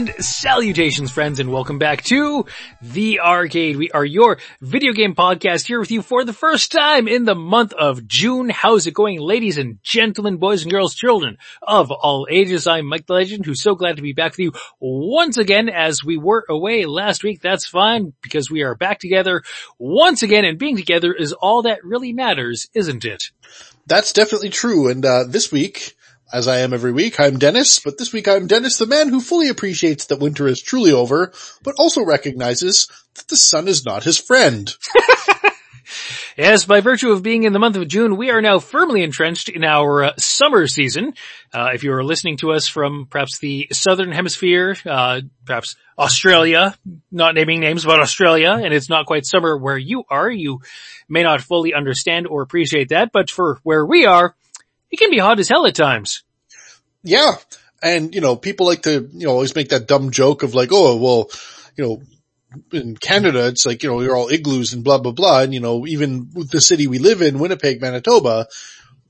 And salutations friends and welcome back to The Arcade. We are your video game podcast here with you for the first time in the month of June. How's it going ladies and gentlemen, boys and girls, children of all ages? I'm Mike the Legend who's so glad to be back with you once again as we were away last week. That's fine because we are back together once again and being together is all that really matters, isn't it? That's definitely true. And, uh, this week, as I am every week, I'm Dennis, but this week I'm Dennis, the man who fully appreciates that winter is truly over, but also recognizes that the sun is not his friend. Yes, by virtue of being in the month of June, we are now firmly entrenched in our uh, summer season. Uh, if you are listening to us from perhaps the southern hemisphere, uh, perhaps Australia, not naming names, but Australia, and it's not quite summer where you are, you may not fully understand or appreciate that, but for where we are, it can be hot as hell at times. Yeah. And, you know, people like to, you know, always make that dumb joke of like, oh, well, you know, in Canada, it's like, you know, you're all igloos and blah, blah, blah. And, you know, even the city we live in, Winnipeg, Manitoba,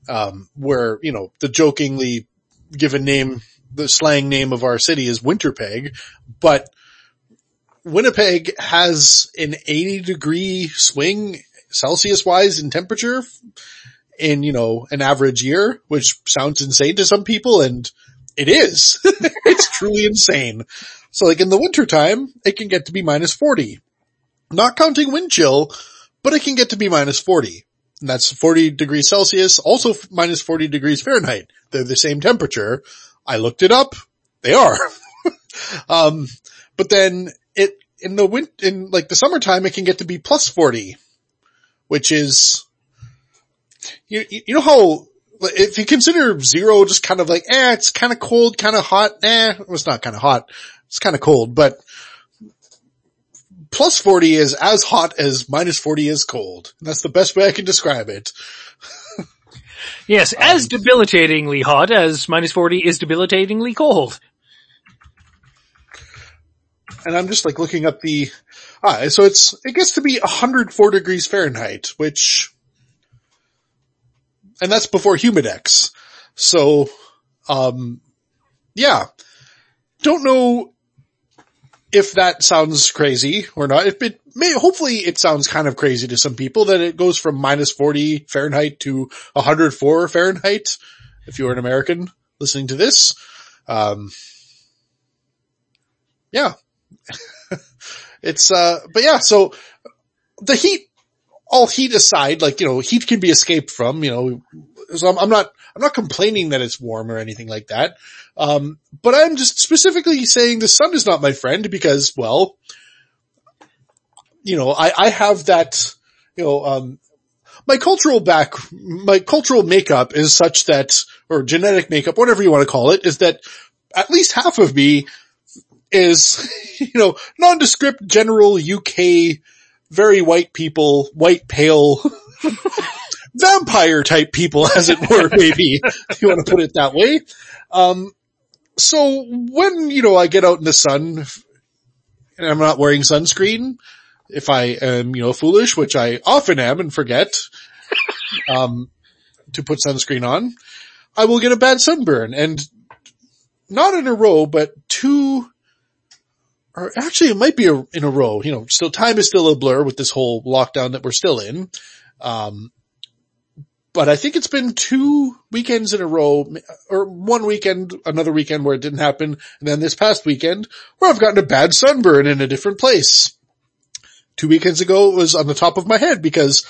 um, where, you know, the jokingly given name, the slang name of our city is Winterpeg, but Winnipeg has an 80 degree swing Celsius wise in temperature in, you know, an average year, which sounds insane to some people and it is. it's truly insane. So like in the winter time, it can get to be minus 40. Not counting wind chill, but it can get to be minus 40. And that's 40 degrees Celsius, also minus 40 degrees Fahrenheit. They're the same temperature. I looked it up. They are. um, but then it, in the win, in like the summertime, it can get to be plus 40, which is you, you know how, if you consider zero just kind of like, eh, it's kind of cold, kind of hot, eh, well, it's not kind of hot, it's kind of cold, but plus 40 is as hot as minus 40 is cold. That's the best way I can describe it. yes, as um, debilitatingly hot as minus 40 is debilitatingly cold. And I'm just like looking up the, ah, so it's, it gets to be 104 degrees Fahrenheit, which and that's before Humidex. So, um, yeah, don't know if that sounds crazy or not. If it may, hopefully it sounds kind of crazy to some people that it goes from minus 40 Fahrenheit to 104 Fahrenheit. If you're an American listening to this, um, yeah, it's, uh, but yeah, so the heat all heat aside, like, you know, heat can be escaped from, you know, so I'm, I'm not, I'm not complaining that it's warm or anything like that. Um, but I'm just specifically saying the sun is not my friend because, well, you know, I, I have that, you know, um, my cultural back, my cultural makeup is such that, or genetic makeup, whatever you want to call it, is that at least half of me is, you know, nondescript general UK very white people, white pale, vampire type people as it were, maybe, if you want to put it that way. Um, so when, you know, I get out in the sun and I'm not wearing sunscreen, if I am, you know, foolish, which I often am and forget, um, to put sunscreen on, I will get a bad sunburn and not in a row, but two or actually it might be a, in a row, you know, still time is still a blur with this whole lockdown that we're still in. Um, but I think it's been two weekends in a row, or one weekend, another weekend where it didn't happen, and then this past weekend where I've gotten a bad sunburn in a different place. Two weekends ago it was on the top of my head because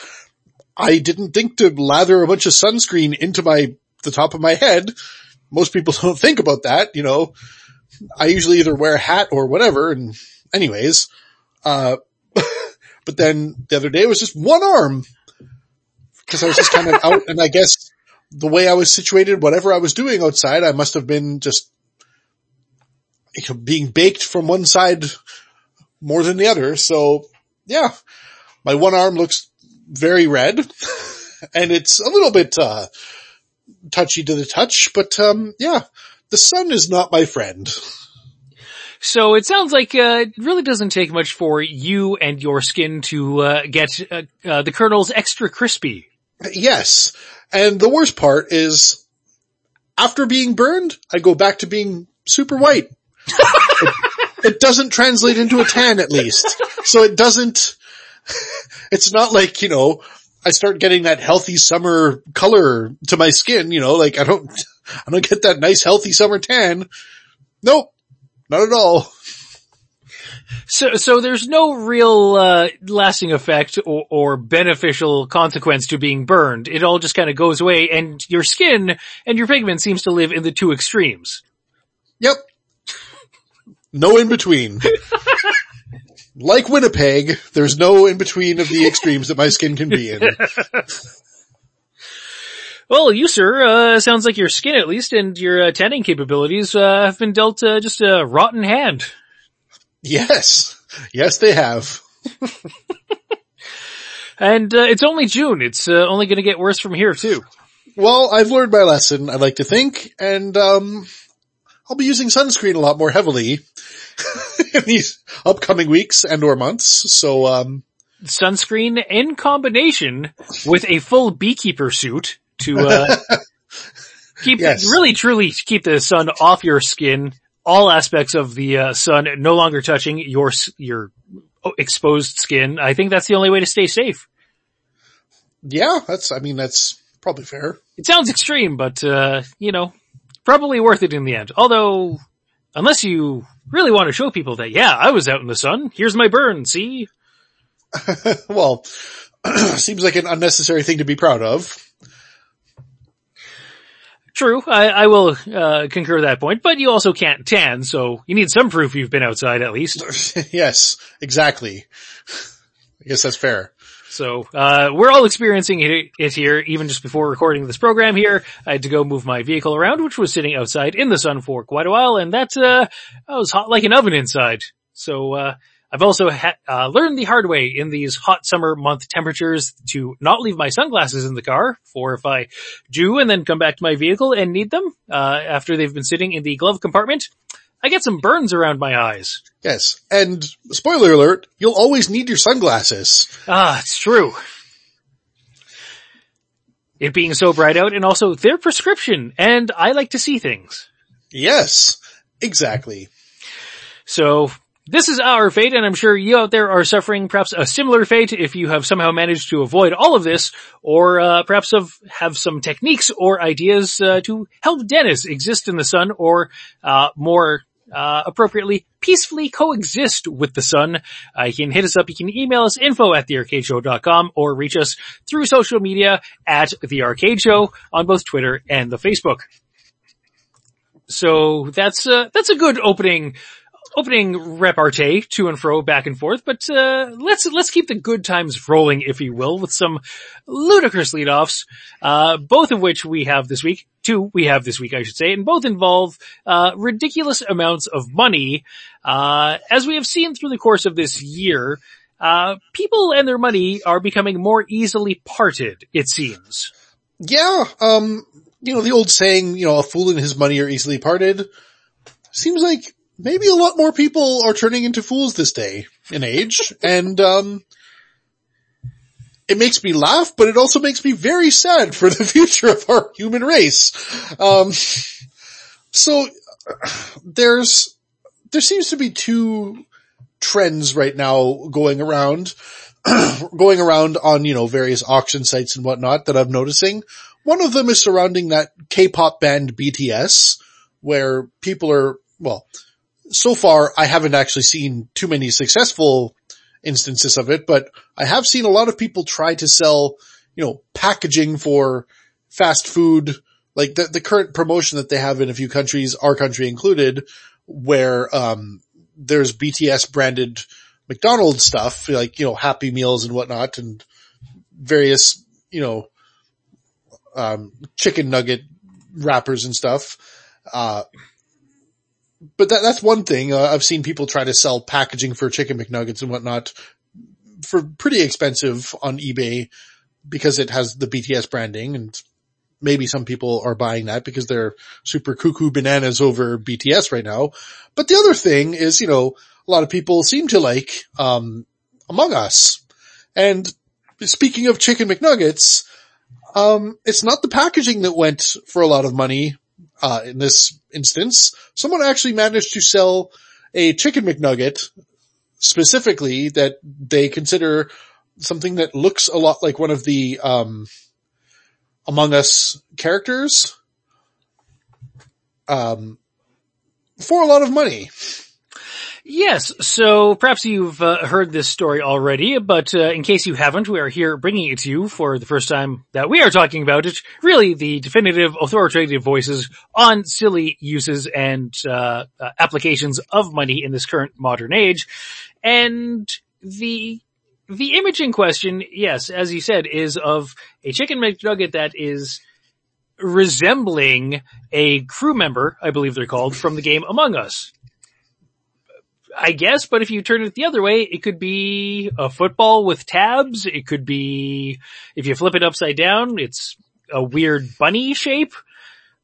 I didn't think to lather a bunch of sunscreen into my, the top of my head. Most people don't think about that, you know. I usually either wear a hat or whatever. And anyways, uh, but then the other day it was just one arm because I was just kind of out and I guess the way I was situated, whatever I was doing outside, I must have been just you know, being baked from one side more than the other. So yeah, my one arm looks very red and it's a little bit, uh, touchy to the touch, but, um, yeah, the sun is not my friend. So it sounds like uh, it really doesn't take much for you and your skin to uh, get uh, uh, the kernels extra crispy. Yes, and the worst part is after being burned, I go back to being super white. it, it doesn't translate into a tan at least. So it doesn't, it's not like, you know, I start getting that healthy summer color to my skin, you know, like I don't, I don't get that nice healthy summer tan. Nope. Not at all. So, so there's no real, uh, lasting effect or, or beneficial consequence to being burned. It all just kind of goes away and your skin and your pigment seems to live in the two extremes. Yep. No in between. like Winnipeg, there's no in between of the extremes that my skin can be in. Well, you sir, uh, sounds like your skin at least and your uh, tanning capabilities, uh, have been dealt, uh, just a rotten hand. Yes. Yes, they have. and, uh, it's only June. It's, uh, only gonna get worse from here too. Well, I've learned my lesson, I like to think, and, um, I'll be using sunscreen a lot more heavily in these upcoming weeks and or months. So, um, sunscreen in combination with a full beekeeper suit to, uh, keep, yes. really truly keep the sun off your skin, all aspects of the uh, sun no longer touching your, your exposed skin. I think that's the only way to stay safe. Yeah, that's, I mean, that's probably fair. It sounds extreme, but, uh, you know, probably worth it in the end. Although, unless you really want to show people that, yeah, I was out in the sun. Here's my burn. See? well, seems like an unnecessary thing to be proud of. True, I, I will uh, concur that point, but you also can't tan, so you need some proof you've been outside at least. yes, exactly. I guess that's fair. So, uh, we're all experiencing it, here, even just before recording this program here. I had to go move my vehicle around, which was sitting outside in the sun for quite a while, and that, uh, was hot like an oven inside. So, uh, I've also ha- uh, learned the hard way in these hot summer month temperatures to not leave my sunglasses in the car for if I do and then come back to my vehicle and need them, uh, after they've been sitting in the glove compartment. I get some burns around my eyes. Yes. And spoiler alert, you'll always need your sunglasses. Ah, it's true. It being so bright out and also their prescription and I like to see things. Yes, exactly. So this is our fate and I'm sure you out there are suffering perhaps a similar fate if you have somehow managed to avoid all of this or uh, perhaps have, have some techniques or ideas uh, to help Dennis exist in the sun or uh, more uh, appropriately peacefully coexist with the sun. Uh, you can hit us up. You can email us info at thearcadeshow.com or reach us through social media at the arcade show on both Twitter and the Facebook. So that's, uh, that's a good opening opening repartee to and fro, back and forth, but uh, let's let's keep the good times rolling, if you will, with some ludicrous leadoffs, uh, both of which we have this week. Two we have this week, I should say, and both involve uh, ridiculous amounts of money. Uh, as we have seen through the course of this year, uh, people and their money are becoming more easily parted. It seems. Yeah, um, you know the old saying, you know, a fool and his money are easily parted. Seems like maybe a lot more people are turning into fools this day in age. and, um, it makes me laugh, but it also makes me very sad for the future of our human race. Um, so there's, there seems to be two trends right now going around, going around on, you know, various auction sites and whatnot that I'm noticing. One of them is surrounding that K-pop band BTS, where people are, well, so far I haven't actually seen too many successful instances of it, but I have seen a lot of people try to sell, you know, packaging for fast food, like the, the current promotion that they have in a few countries, our country included, where, um, there's BTS branded McDonald's stuff, like, you know, Happy Meals and whatnot and various, you know, um, chicken nugget wrappers and stuff. Uh, but that, that's one thing. Uh, I've seen people try to sell packaging for chicken McNuggets and whatnot for pretty expensive on eBay because it has the BTS branding and maybe some people are buying that because they're super cuckoo bananas over BTS right now. But the other thing is, you know, a lot of people seem to like, um, Among Us. And speaking of chicken McNuggets, um, it's not the packaging that went for a lot of money uh, in this instance, someone actually managed to sell a chicken McNugget specifically that they consider something that looks a lot like one of the, um, Among Us characters, um, for a lot of money. Yes, so perhaps you've uh, heard this story already, but uh, in case you haven't, we are here bringing it to you for the first time that we are talking about it. Really, the definitive, authoritative voices on silly uses and uh, uh applications of money in this current modern age, and the the image in question, yes, as you said, is of a chicken McNugget that is resembling a crew member, I believe they're called, from the game Among Us. I guess, but if you turn it the other way, it could be a football with tabs. It could be, if you flip it upside down, it's a weird bunny shape.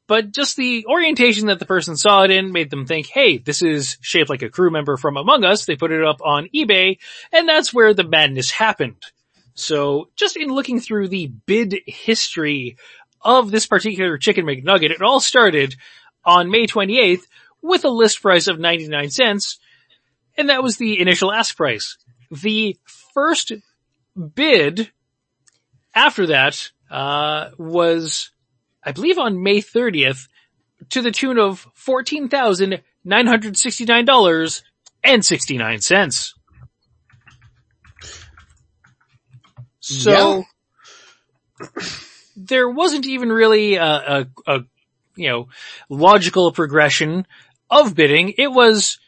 But just the orientation that the person saw it in made them think, hey, this is shaped like a crew member from Among Us. They put it up on eBay and that's where the madness happened. So just in looking through the bid history of this particular chicken McNugget, it all started on May 28th with a list price of 99 cents and that was the initial ask price. The first bid after that, uh, was, I believe on May 30th to the tune of $14,969.69. So, yeah. there wasn't even really a, a, a, you know, logical progression of bidding. It was,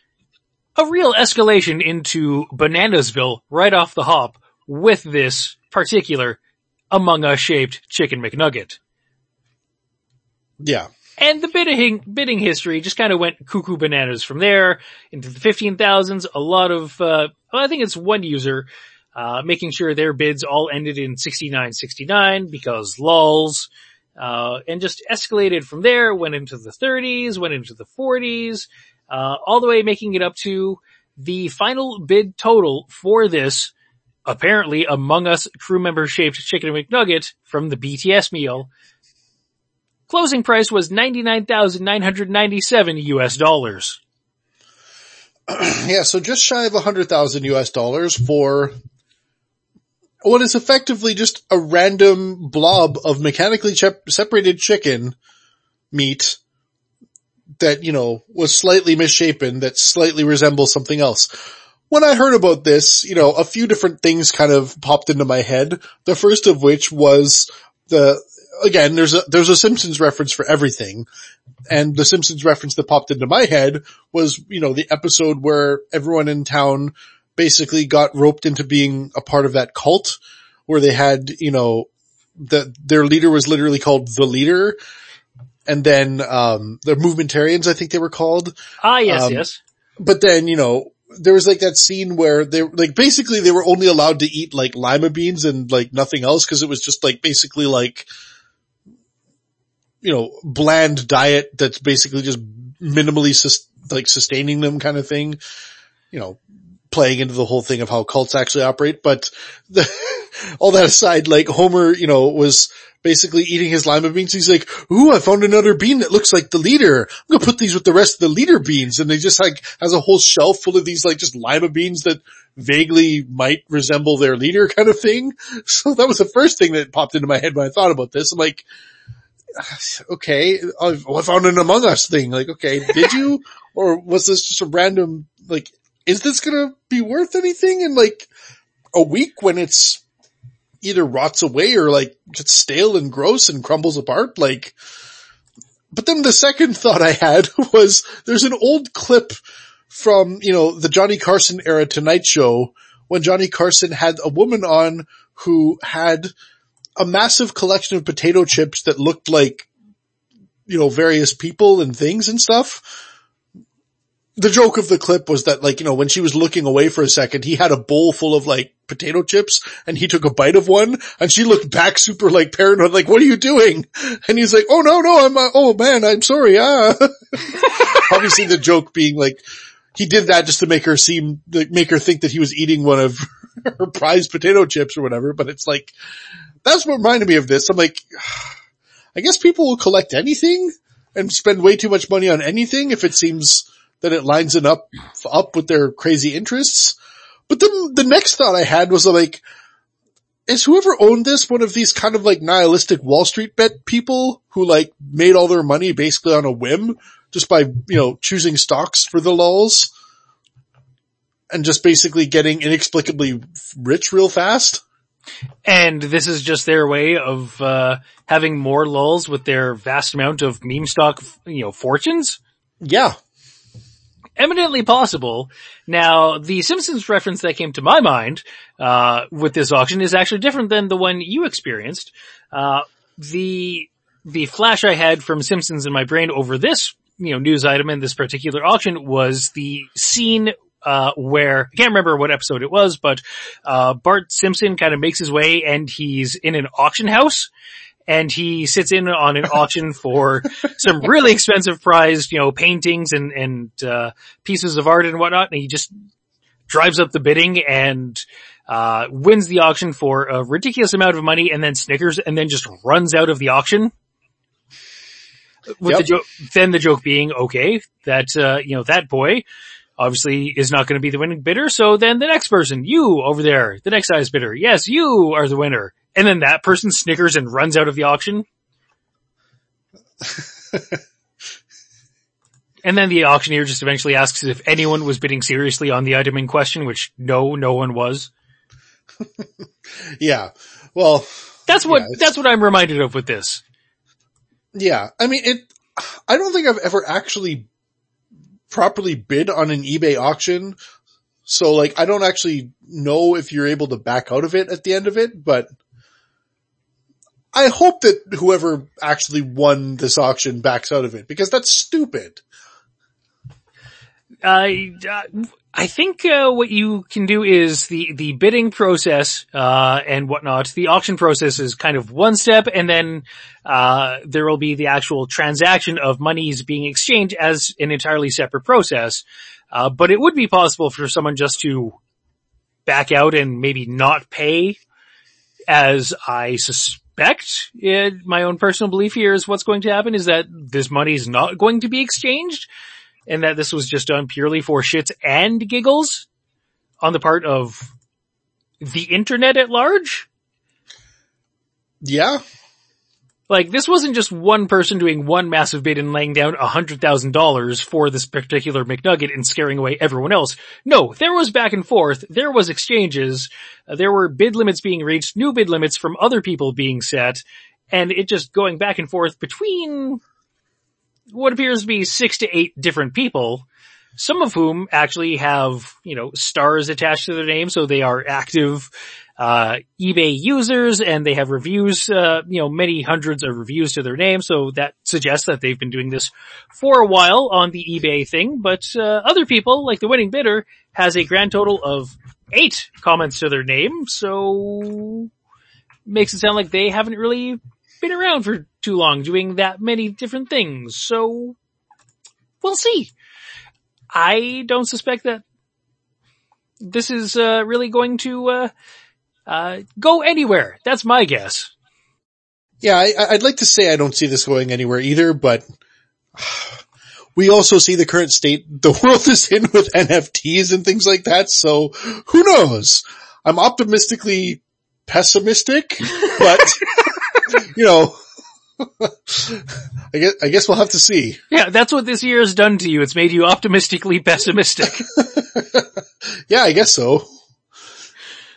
a real escalation into Bananasville right off the hop with this particular Among Us shaped chicken McNugget. Yeah. And the bidding, bidding history just kind of went cuckoo bananas from there into the 15,000s. A lot of, uh, I think it's one user, uh, making sure their bids all ended in 6969 because lulls, uh, and just escalated from there, went into the 30s, went into the 40s, uh, all the way making it up to the final bid total for this apparently Among Us crew member shaped chicken McNugget from the BTS meal. Closing price was 99,997 US dollars. yeah, so just shy of 100,000 US dollars for what is effectively just a random blob of mechanically separated chicken meat that, you know, was slightly misshapen that slightly resembles something else. When I heard about this, you know, a few different things kind of popped into my head. The first of which was the, again, there's a, there's a Simpsons reference for everything. And the Simpsons reference that popped into my head was, you know, the episode where everyone in town basically got roped into being a part of that cult where they had, you know, that their leader was literally called the leader and then um the movementarians I think they were called. Ah yes, um, yes. But then, you know, there was like that scene where they like basically they were only allowed to eat like lima beans and like nothing else because it was just like basically like you know bland diet that's basically just minimally sus- like sustaining them kind of thing. You know, playing into the whole thing of how cults actually operate. But the, all that aside, like Homer, you know, was basically eating his lima beans. He's like, ooh, I found another bean that looks like the leader. I'm gonna put these with the rest of the leader beans. And they just like has a whole shelf full of these like just lima beans that vaguely might resemble their leader kind of thing. So that was the first thing that popped into my head when I thought about this. I'm like, okay, oh, I found an Among Us thing. Like, okay, did you? or was this just a random, like, is this gonna be worth anything in like a week when it's either rots away or like gets stale and gross and crumbles apart. Like, but then the second thought I had was there's an old clip from, you know, the Johnny Carson era Tonight Show when Johnny Carson had a woman on who had a massive collection of potato chips that looked like, you know, various people and things and stuff the joke of the clip was that like, you know, when she was looking away for a second, he had a bowl full of like potato chips and he took a bite of one and she looked back super like paranoid, like, what are you doing? And he's like, oh no, no, I'm, uh, oh man, I'm sorry. Ah, obviously the joke being like, he did that just to make her seem, like, make her think that he was eating one of her prized potato chips or whatever. But it's like, that's what reminded me of this. I'm like, I guess people will collect anything. and spend way too much money on anything if it seems that it lines it up, up with their crazy interests. But then the next thought I had was like, is whoever owned this one of these kind of like nihilistic Wall Street bet people who like made all their money basically on a whim just by, you know, choosing stocks for the lulls and just basically getting inexplicably rich real fast? And this is just their way of, uh, having more lulls with their vast amount of meme stock, you know, fortunes? Yeah. Eminently possible. Now, the Simpsons reference that came to my mind, uh, with this auction is actually different than the one you experienced. Uh, the, the flash I had from Simpsons in my brain over this, you know, news item in this particular auction was the scene uh, where I can't remember what episode it was, but uh, Bart Simpson kind of makes his way and he's in an auction house and he sits in on an auction for some really expensive prized, you know, paintings and, and, uh, pieces of art and whatnot. And he just drives up the bidding and, uh, wins the auction for a ridiculous amount of money and then snickers and then just runs out of the auction. With Yep. the joke, then the joke being, okay, that, uh, you know, that boy obviously is not going to be the winning bidder. So then the next person, you over there, the next highest bidder, yes, you are the winner. And then that person snickers and runs out of the auction. and then the auctioneer just eventually asks if anyone was bidding seriously on the item in question, which no, no one was. Yeah. Well, That's what, Yeah, that's what I'm reminded of with this. yeah. I mean, it, I don't think I've ever actually properly bid on an eBay auction. So like, I don't actually know if you're able to back out of it at the end of it, but I hope that whoever actually won this auction backs out of it because that's stupid. I, uh, I think, uh, what you can do is the, the bidding process, uh, and whatnot. The auction process is kind of one step and then, uh, there will be the actual transaction of monies being exchanged as an entirely separate process. Uh, but it would be possible for someone just to back out and maybe not pay as I it, my own personal belief here is what's going to happen is that this money is not going to be exchanged and that this was just done purely for shits and giggles on the part of the internet at large. Yeah. Like this wasn't just one person doing one massive bid and laying down a hundred thousand dollars for this particular McNugget and scaring away everyone else. No, there was back and forth. There was exchanges. uh, there were bid limits being reached, new bid limits from other people being set, and it just going back and forth between what appears to be six to eight different people, some of whom actually have, you know, stars attached to their name, so they are active, uh, eBay users and they have reviews, uh, you know, many hundreds of reviews to their name, so that suggests that they've been doing this for a while on the eBay thing, but, uh, other people, like the winning bidder, has a grand total of eight comments to their name, so makes it sound like they haven't really been around for too long doing that many different things. So we'll see. I don't suspect that this is uh, really going to uh, uh, go anywhere. That's my guess. Yeah, I, I'd like to say I don't see this going anywhere either, but we also see the current state the world is in with NFTs and things like that. So who knows? I'm optimistically pessimistic, but you know, I guess, I guess we'll have to see. Yeah, that's what this year has done to you. It's made you optimistically pessimistic. Yeah, I guess so.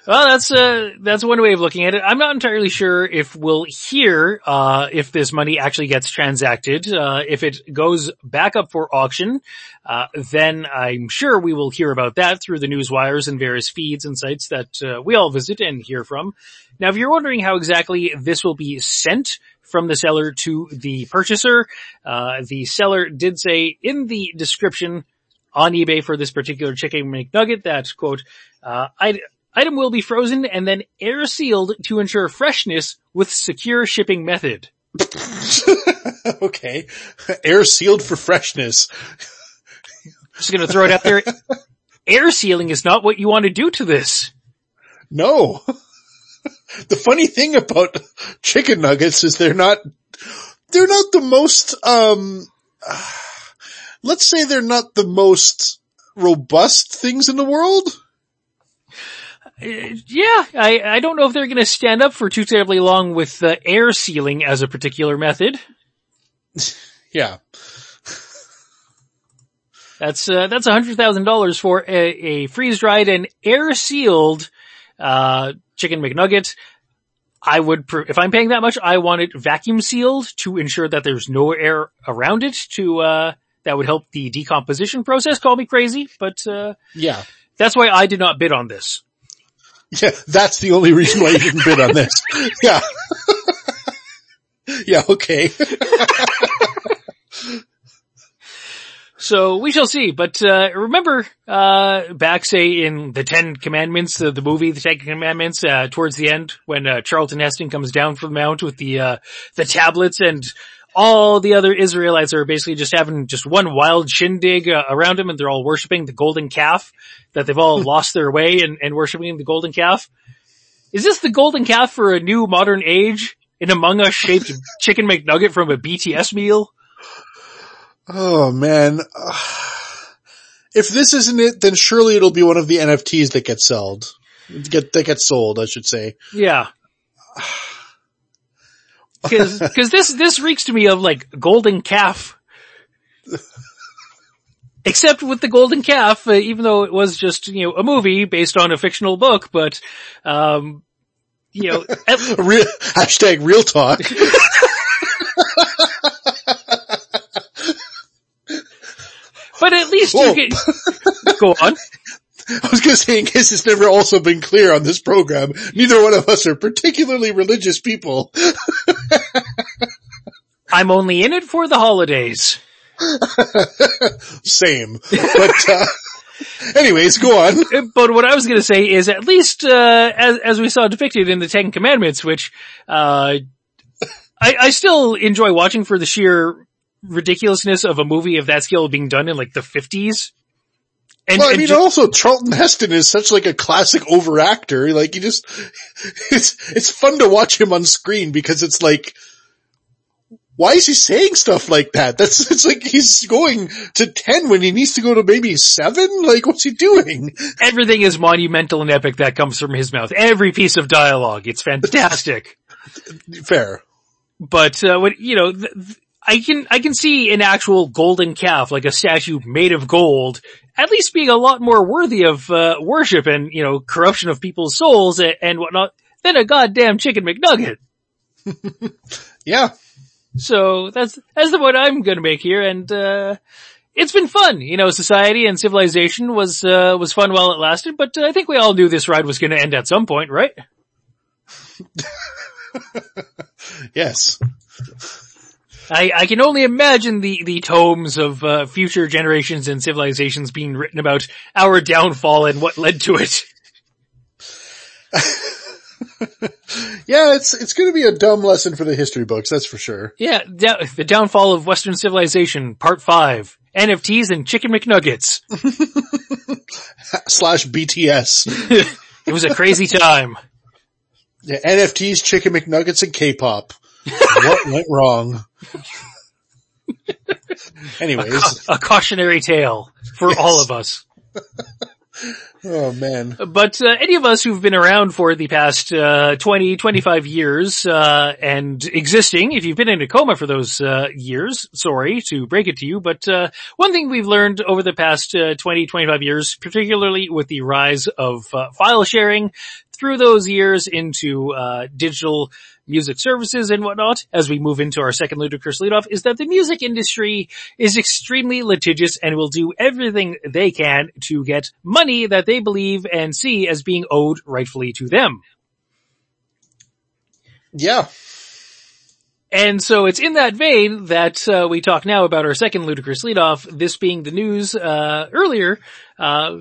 Well, that's uh that's one way of looking at it. I'm not entirely sure if we'll hear uh if this money actually gets transacted. Uh if it goes back up for auction, uh then I'm sure we will hear about that through the news wires and various feeds and sites that uh, we all visit and hear from. Now, if you're wondering how exactly this will be sent from the seller to the purchaser, uh the seller did say in the description on eBay for this particular chicken McNugget that quote, uh, I, item will be frozen and then air sealed to ensure freshness with secure shipping method. okay. Air sealed for freshness. Just gonna throw it out there. Air sealing is not what you want to do to this. No. the funny thing about chicken nuggets is they're not, they're not the most, um, let's say they're not the most robust things in the world. Uh, yeah, I, I don't know if they're going to stand up for too terribly long with uh, air sealing as a particular method. Yeah. That's uh, that's a hundred thousand dollars for a, a freeze dried and air sealed uh, chicken McNugget. I would, pr- if I'm paying that much, I want it vacuum sealed to ensure that there's no air around it to, uh, that would help the decomposition process. Call me crazy, but, uh, Yeah. that's why I did not bid on this. Yeah, that's the only reason why you didn't bid on this. Yeah. yeah, okay. So we shall see, but, uh, remember, uh, back say in the Ten Commandments, the, the movie, the Ten Commandments, uh, towards the end when, uh, Charlton Heston comes down from the mount with the, uh, the tablets and all the other Israelites are basically just having just one wild shindig uh, around him and they're all worshiping the golden calf that they've all lost their way and, and worshiping the golden calf. Is this the golden calf for a new modern age? An Among Us shaped chicken McNugget from a BTS meal? Oh man. If this isn't it, then surely it'll be one of the NFTs that gets sold. Get, that gets sold, I should say. Yeah. Cause, cause this, this reeks to me of like golden calf. Except with the golden calf, uh, even though it was just, you know, a movie based on a fictional book, but, um, you know, at- Real, hashtag real talk. but at least Whoa. you get, go on. I was gonna say, in case it's never also been clear on this program, neither one of us are particularly religious people. I'm only in it for the holidays. Same. But, uh, anyways, go on. But what I was going to say is at least, uh, as, as we saw depicted in the Ten Commandments, which, uh, I, I still enjoy watching for the sheer ridiculousness of a movie of that scale being done in like the 50s. And, Well, I and mean, ju- also Charlton Heston is such like a classic overactor. Like, you just, it's, it's fun to watch him on screen because it's like, why is he saying stuff like that? That's, it's like he's going to 10 when he needs to go to maybe 7? Like, what's he doing? everything is monumental and epic that comes from his mouth. Every piece of dialogue. It's fantastic. Fair. but, uh, what, you know, th- th- I can, I can see an actual golden calf, like a statue made of gold, at least being a lot more worthy of, uh, worship and, you know, corruption of people's souls and, and whatnot than a goddamn chicken McNugget. Yeah. So that's, that's the point I'm gonna make here and, uh, it's been fun. You know, society and civilization was, uh, was fun while it lasted, but uh, I think we all knew this ride was gonna end at some point, right? Yes. I, I can only imagine the, the tomes of uh, future generations and civilizations being written about our downfall and what led to it. Yeah, it's, it's gonna be a dumb lesson for the history books, that's for sure. Yeah, da- the downfall of Western civilization, part five. NFTs and chicken McNuggets. Slash BTS. It was a crazy time. Yeah, NFTs, chicken McNuggets, and K-pop. What went wrong? Anyways, A cautionary tale for all of us. oh man. But uh, any of us who've been around for the past uh, 20, 25 years uh, and existing, if you've been in a coma for those uh, years, sorry to break it to you, but uh, one thing we've learned over the past uh, 20, 25 years, particularly with the rise of uh, file sharing through those years into uh, digital music services and whatnot, as we move into our second ludicrous leadoff, is that the music industry is extremely litigious and will do everything they can to get money that they believe and see as being owed rightfully to them. Yeah. And so it's in that vein that uh, we talk now about our second ludicrous leadoff, this being the news uh, earlier uh,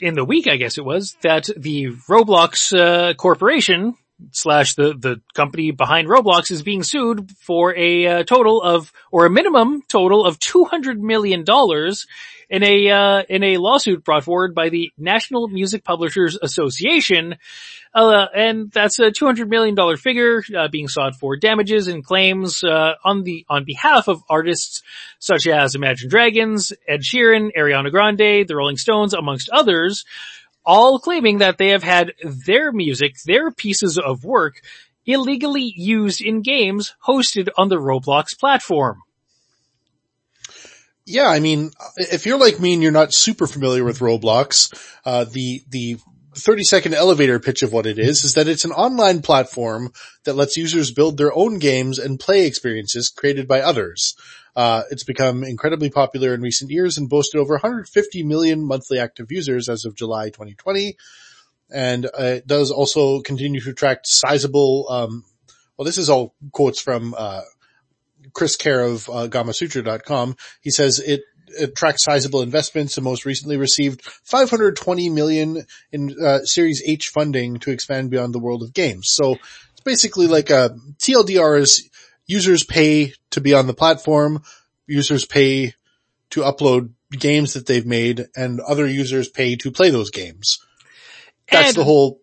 in the week, I guess it was, that the Roblox uh, corporation, slash the, the company behind Roblox is being sued for a uh, total of, or a minimum total of $200 million in a, uh, in a lawsuit brought forward by the National Music Publishers Association. Uh, and that's a $200 million figure, uh, being sought for damages and claims, uh, on the, on behalf of artists such as Imagine Dragons, Ed Sheeran, Ariana Grande, the Rolling Stones, amongst others, all claiming that they have had their music, their pieces of work illegally used in games hosted on the Roblox platform. Yeah, I mean, if you're like me and you're not super familiar with Roblox, uh, the, the 30 second elevator pitch of what it is is that it's an online platform that lets users build their own games and play experiences created by others. Uh, it's become incredibly popular in recent years and boasted over 150 million monthly active users as of July 2020. And uh, it does also continue to attract sizable, um, well, this is all quotes from, uh, Chris Kerr of uh, Gamasutra.com. He says it attracts sizable investments and most recently received 520 million in uh, Series H funding to expand beyond the world of games. So it's basically like a TLDR is users pay to be on the platform, users pay to upload games that they've made, and other users pay to play those games. That's And- the whole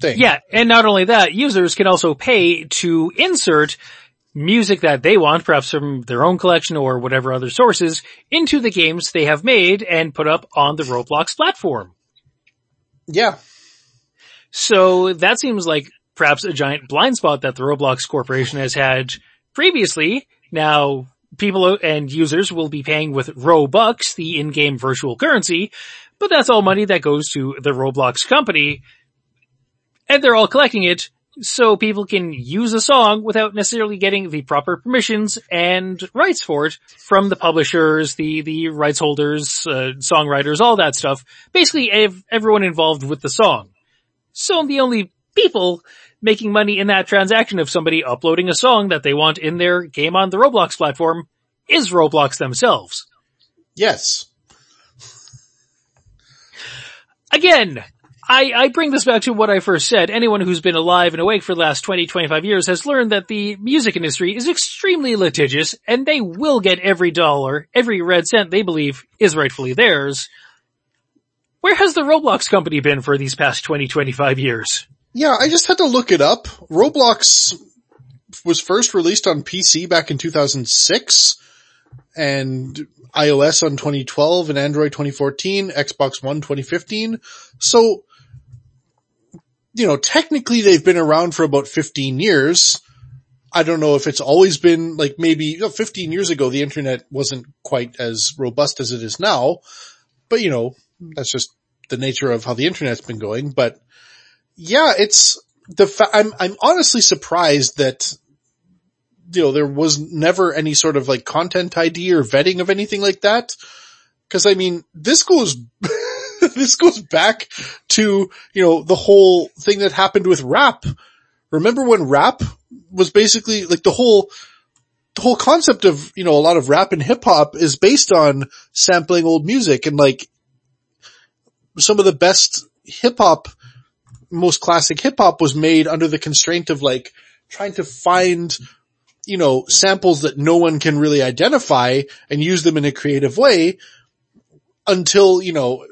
thing. Yeah, and not only that, users can also pay to insert music that they want, perhaps from their own collection or whatever other sources, into the games they have made and put up on the Roblox platform. Yeah. So that seems like perhaps a giant blind spot that the Roblox Corporation has had previously. Now, people and users will be paying with Robux, the in-game virtual currency, but that's all money that goes to the Roblox company, and they're all collecting it so people can use a song without necessarily getting the proper permissions and rights for it from the publishers, the, the rights holders, uh, songwriters, all that stuff. Basically ev- everyone involved with the song. So the only people making money in that transaction of somebody uploading a song that they want in their game on the Roblox platform is Roblox themselves. Yes. Again, I, I bring this back to what I first said. Anyone who's been alive and awake for the last 20, 25 years has learned that the music industry is extremely litigious and they will get every dollar, every red cent they believe is rightfully theirs. Where has the Roblox company been for these past 20, 25 years? Yeah, I just had to look it up. Roblox was first released on PC back in 2006 and iOS on 2012 and Android 2014, Xbox One 2015. So, you know, technically they've been around for about 15 years. I don't know if it's always been like maybe you know, 15 years ago the internet wasn't quite as robust as it is now, but you know, that's just the nature of how the internet's been going. But yeah, it's the fa- I'm I'm honestly surprised that you know there was never any sort of like content ID or vetting of anything like that. Cause I mean, this goes, this goes back to, you know, the whole thing that happened with rap. Remember when rap was basically like the whole, the whole concept of, you know, a lot of rap and hip hop is based on sampling old music and like some of the best hip hop, most classic hip hop was made under the constraint of like trying to find, you know, samples that no one can really identify and use them in a creative way until, you know,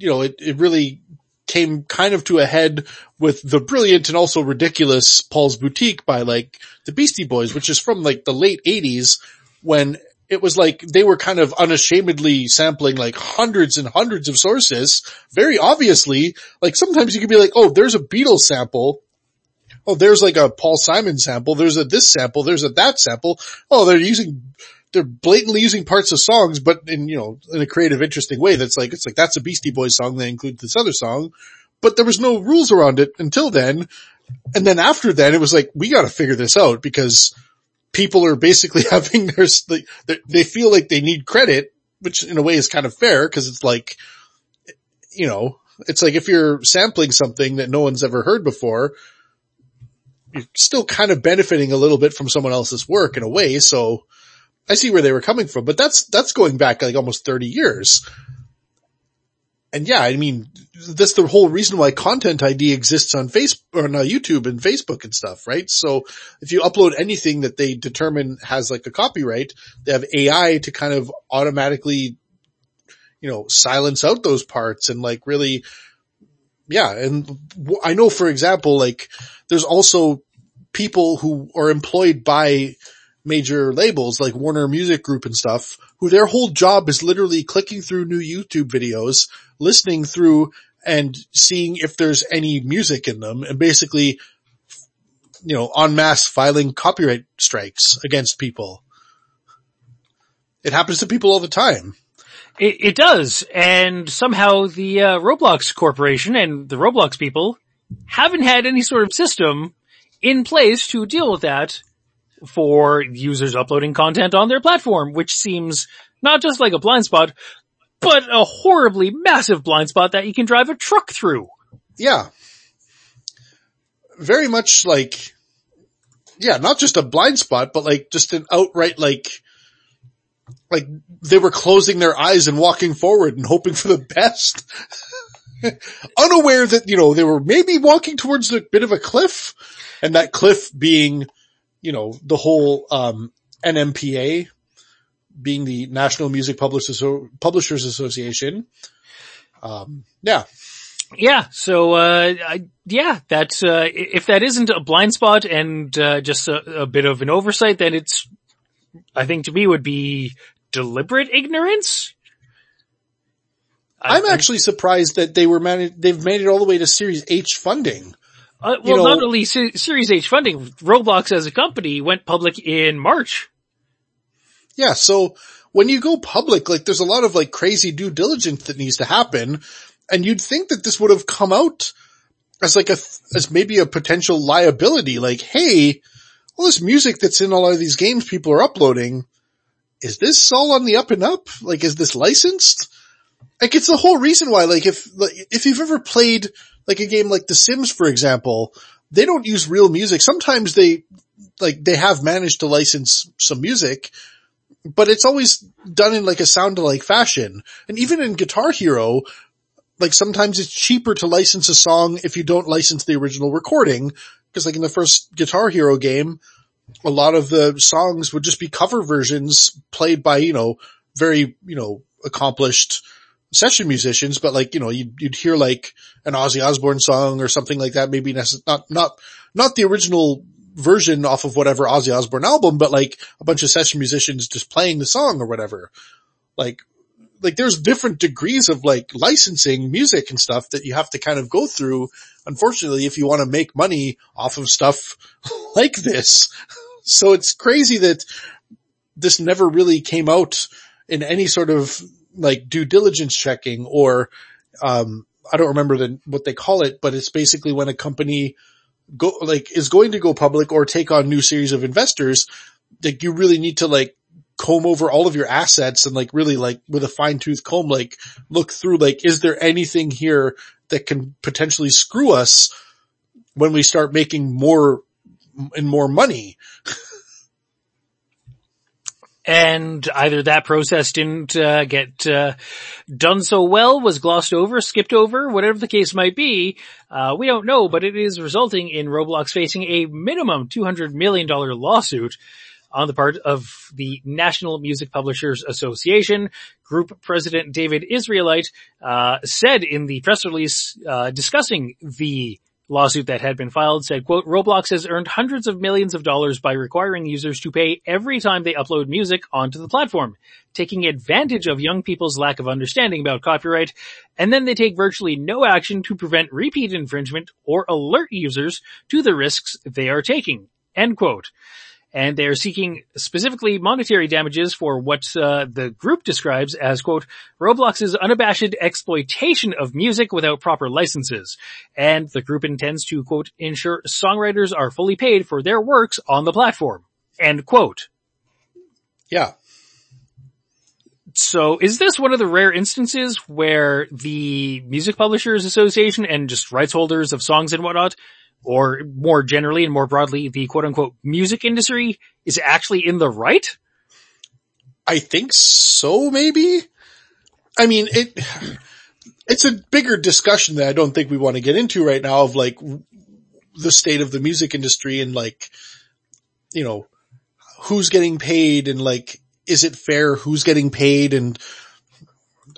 you know, it, it really came kind of to a head with the brilliant and also ridiculous Paul's Boutique by like the Beastie Boys, which is from like the late eighties when it was like they were kind of unashamedly sampling like hundreds and hundreds of sources. Very obviously, like sometimes you could be like, oh, there's a Beatles sample. Oh, there's like a Paul Simon sample. There's a this sample. There's a that sample. Oh, they're using, they're blatantly using parts of songs, but in, you know, in a creative, interesting way. That's like, it's like, that's a Beastie Boys song. They include this other song, but there was no rules around it until then. And then after then it was like, we gotta figure this out because people are basically having their, they feel like they need credit, which in a way is kind of fair because it's like, you know, it's like if you're sampling something that no one's ever heard before, you're still kind of benefiting a little bit from someone else's work in a way. So I see where they were coming from, but that's, that's going back like almost 30 years. and yeah, I mean, that's the whole reason why content ID exists on Facebook or on uh, YouTube and Facebook and stuff, right? So if you upload anything that they determine has like a copyright, they have AI to kind of automatically, you know, silence out those parts and like really, yeah. And I know, for example, like there's also people who are employed by major labels like Warner Music Group and stuff, who their whole job is literally clicking through new YouTube videos, listening through and seeing if there's any music in them and basically, you know, en masse filing copyright strikes against people. It happens to people all the time. It, it does. And somehow the uh, Roblox Corporation and the Roblox people haven't had any sort of system in place to deal with that for users uploading content on their platform, which seems not just like a blind spot, but a horribly massive blind spot that you can drive a truck through. Yeah. Very much like, yeah, not just a blind spot, but like just an outright like, like they were closing their eyes and walking forward and hoping for the best. Unaware that, you know, they were maybe walking towards a bit of a cliff and that cliff being, you know, the whole, um, NMPA being the National Music Publishers, Publishers Association. Um, yeah. Yeah. So, uh, I, yeah, that's, uh, if that isn't a blind spot and, uh, just a, a bit of an oversight, then it's, I think to me would be deliberate ignorance. I'm actually surprised that they were managed, they've made it all the way to Series H funding. Uh, well, you know, not only Series H funding, Roblox as a company went public in March. Yeah, so when you go public, like there's a lot of like crazy due diligence that needs to happen, and you'd think that this would have come out as like a, as maybe a potential liability, like, hey, all this music that's in a lot of these games people are uploading, is this all on the up and up? Like, is this licensed? Like, it's the whole reason why, like, if, like, if you've ever played like a game like The Sims, for example, they don't use real music. Sometimes they, like, they have managed to license some music, but it's always done in like a sound alike fashion. And even in Guitar Hero, like sometimes it's cheaper to license a song if you don't license the original recording. Cause like in the first Guitar Hero game, a lot of the songs would just be cover versions played by, you know, very, you know, accomplished session musicians, but like, you know, you'd, you'd hear like an Ozzy Osbourne song or something like that, maybe not, not, not the original version off of whatever Ozzy Osbourne album, but like a bunch of session musicians just playing the song or whatever. Like, like there's different degrees of like licensing music and stuff that you have to kind of go through. Unfortunately, if you want to make money off of stuff like this. So it's crazy that this never really came out in any sort of like due diligence checking or, um, I don't remember the, what they call it, but it's basically when a company go, like, is going to go public or take on new series of investors, like you really need to like comb over all of your assets and like really like with a fine tooth comb, like look through like, is there anything here that can potentially screw us when we start making more and more money? and either that process didn't uh, get uh, done so well, was glossed over, skipped over, whatever the case might be. Uh, we don't know, but it is resulting in Roblox facing a minimum $200 million lawsuit on the part of the National Music Publishers Association. Group President David Israelite uh, said in the press release uh, discussing the lawsuit that had been filed said, quote, Roblox has earned hundreds of millions of dollars by requiring users to pay every time they upload music onto the platform, taking advantage of young people's lack of understanding about copyright, and then they take virtually no action to prevent repeat infringement or alert users to the risks they are taking, end quote and they are seeking specifically monetary damages for what uh, the group describes as quote Roblox's unabashed exploitation of music without proper licenses, and the group intends to quote ensure songwriters are fully paid for their works on the platform. End quote. Yeah. So is this one of the rare instances where the Music Publishers Association and just rights holders of songs and whatnot or more generally and more broadly, the quote unquote music industry is actually in the right? I think so, maybe. I mean, it, it's a bigger discussion that I don't think we want to get into right now of like the state of the music industry and like, you know, who's getting paid and like, is it fair? Who's getting paid and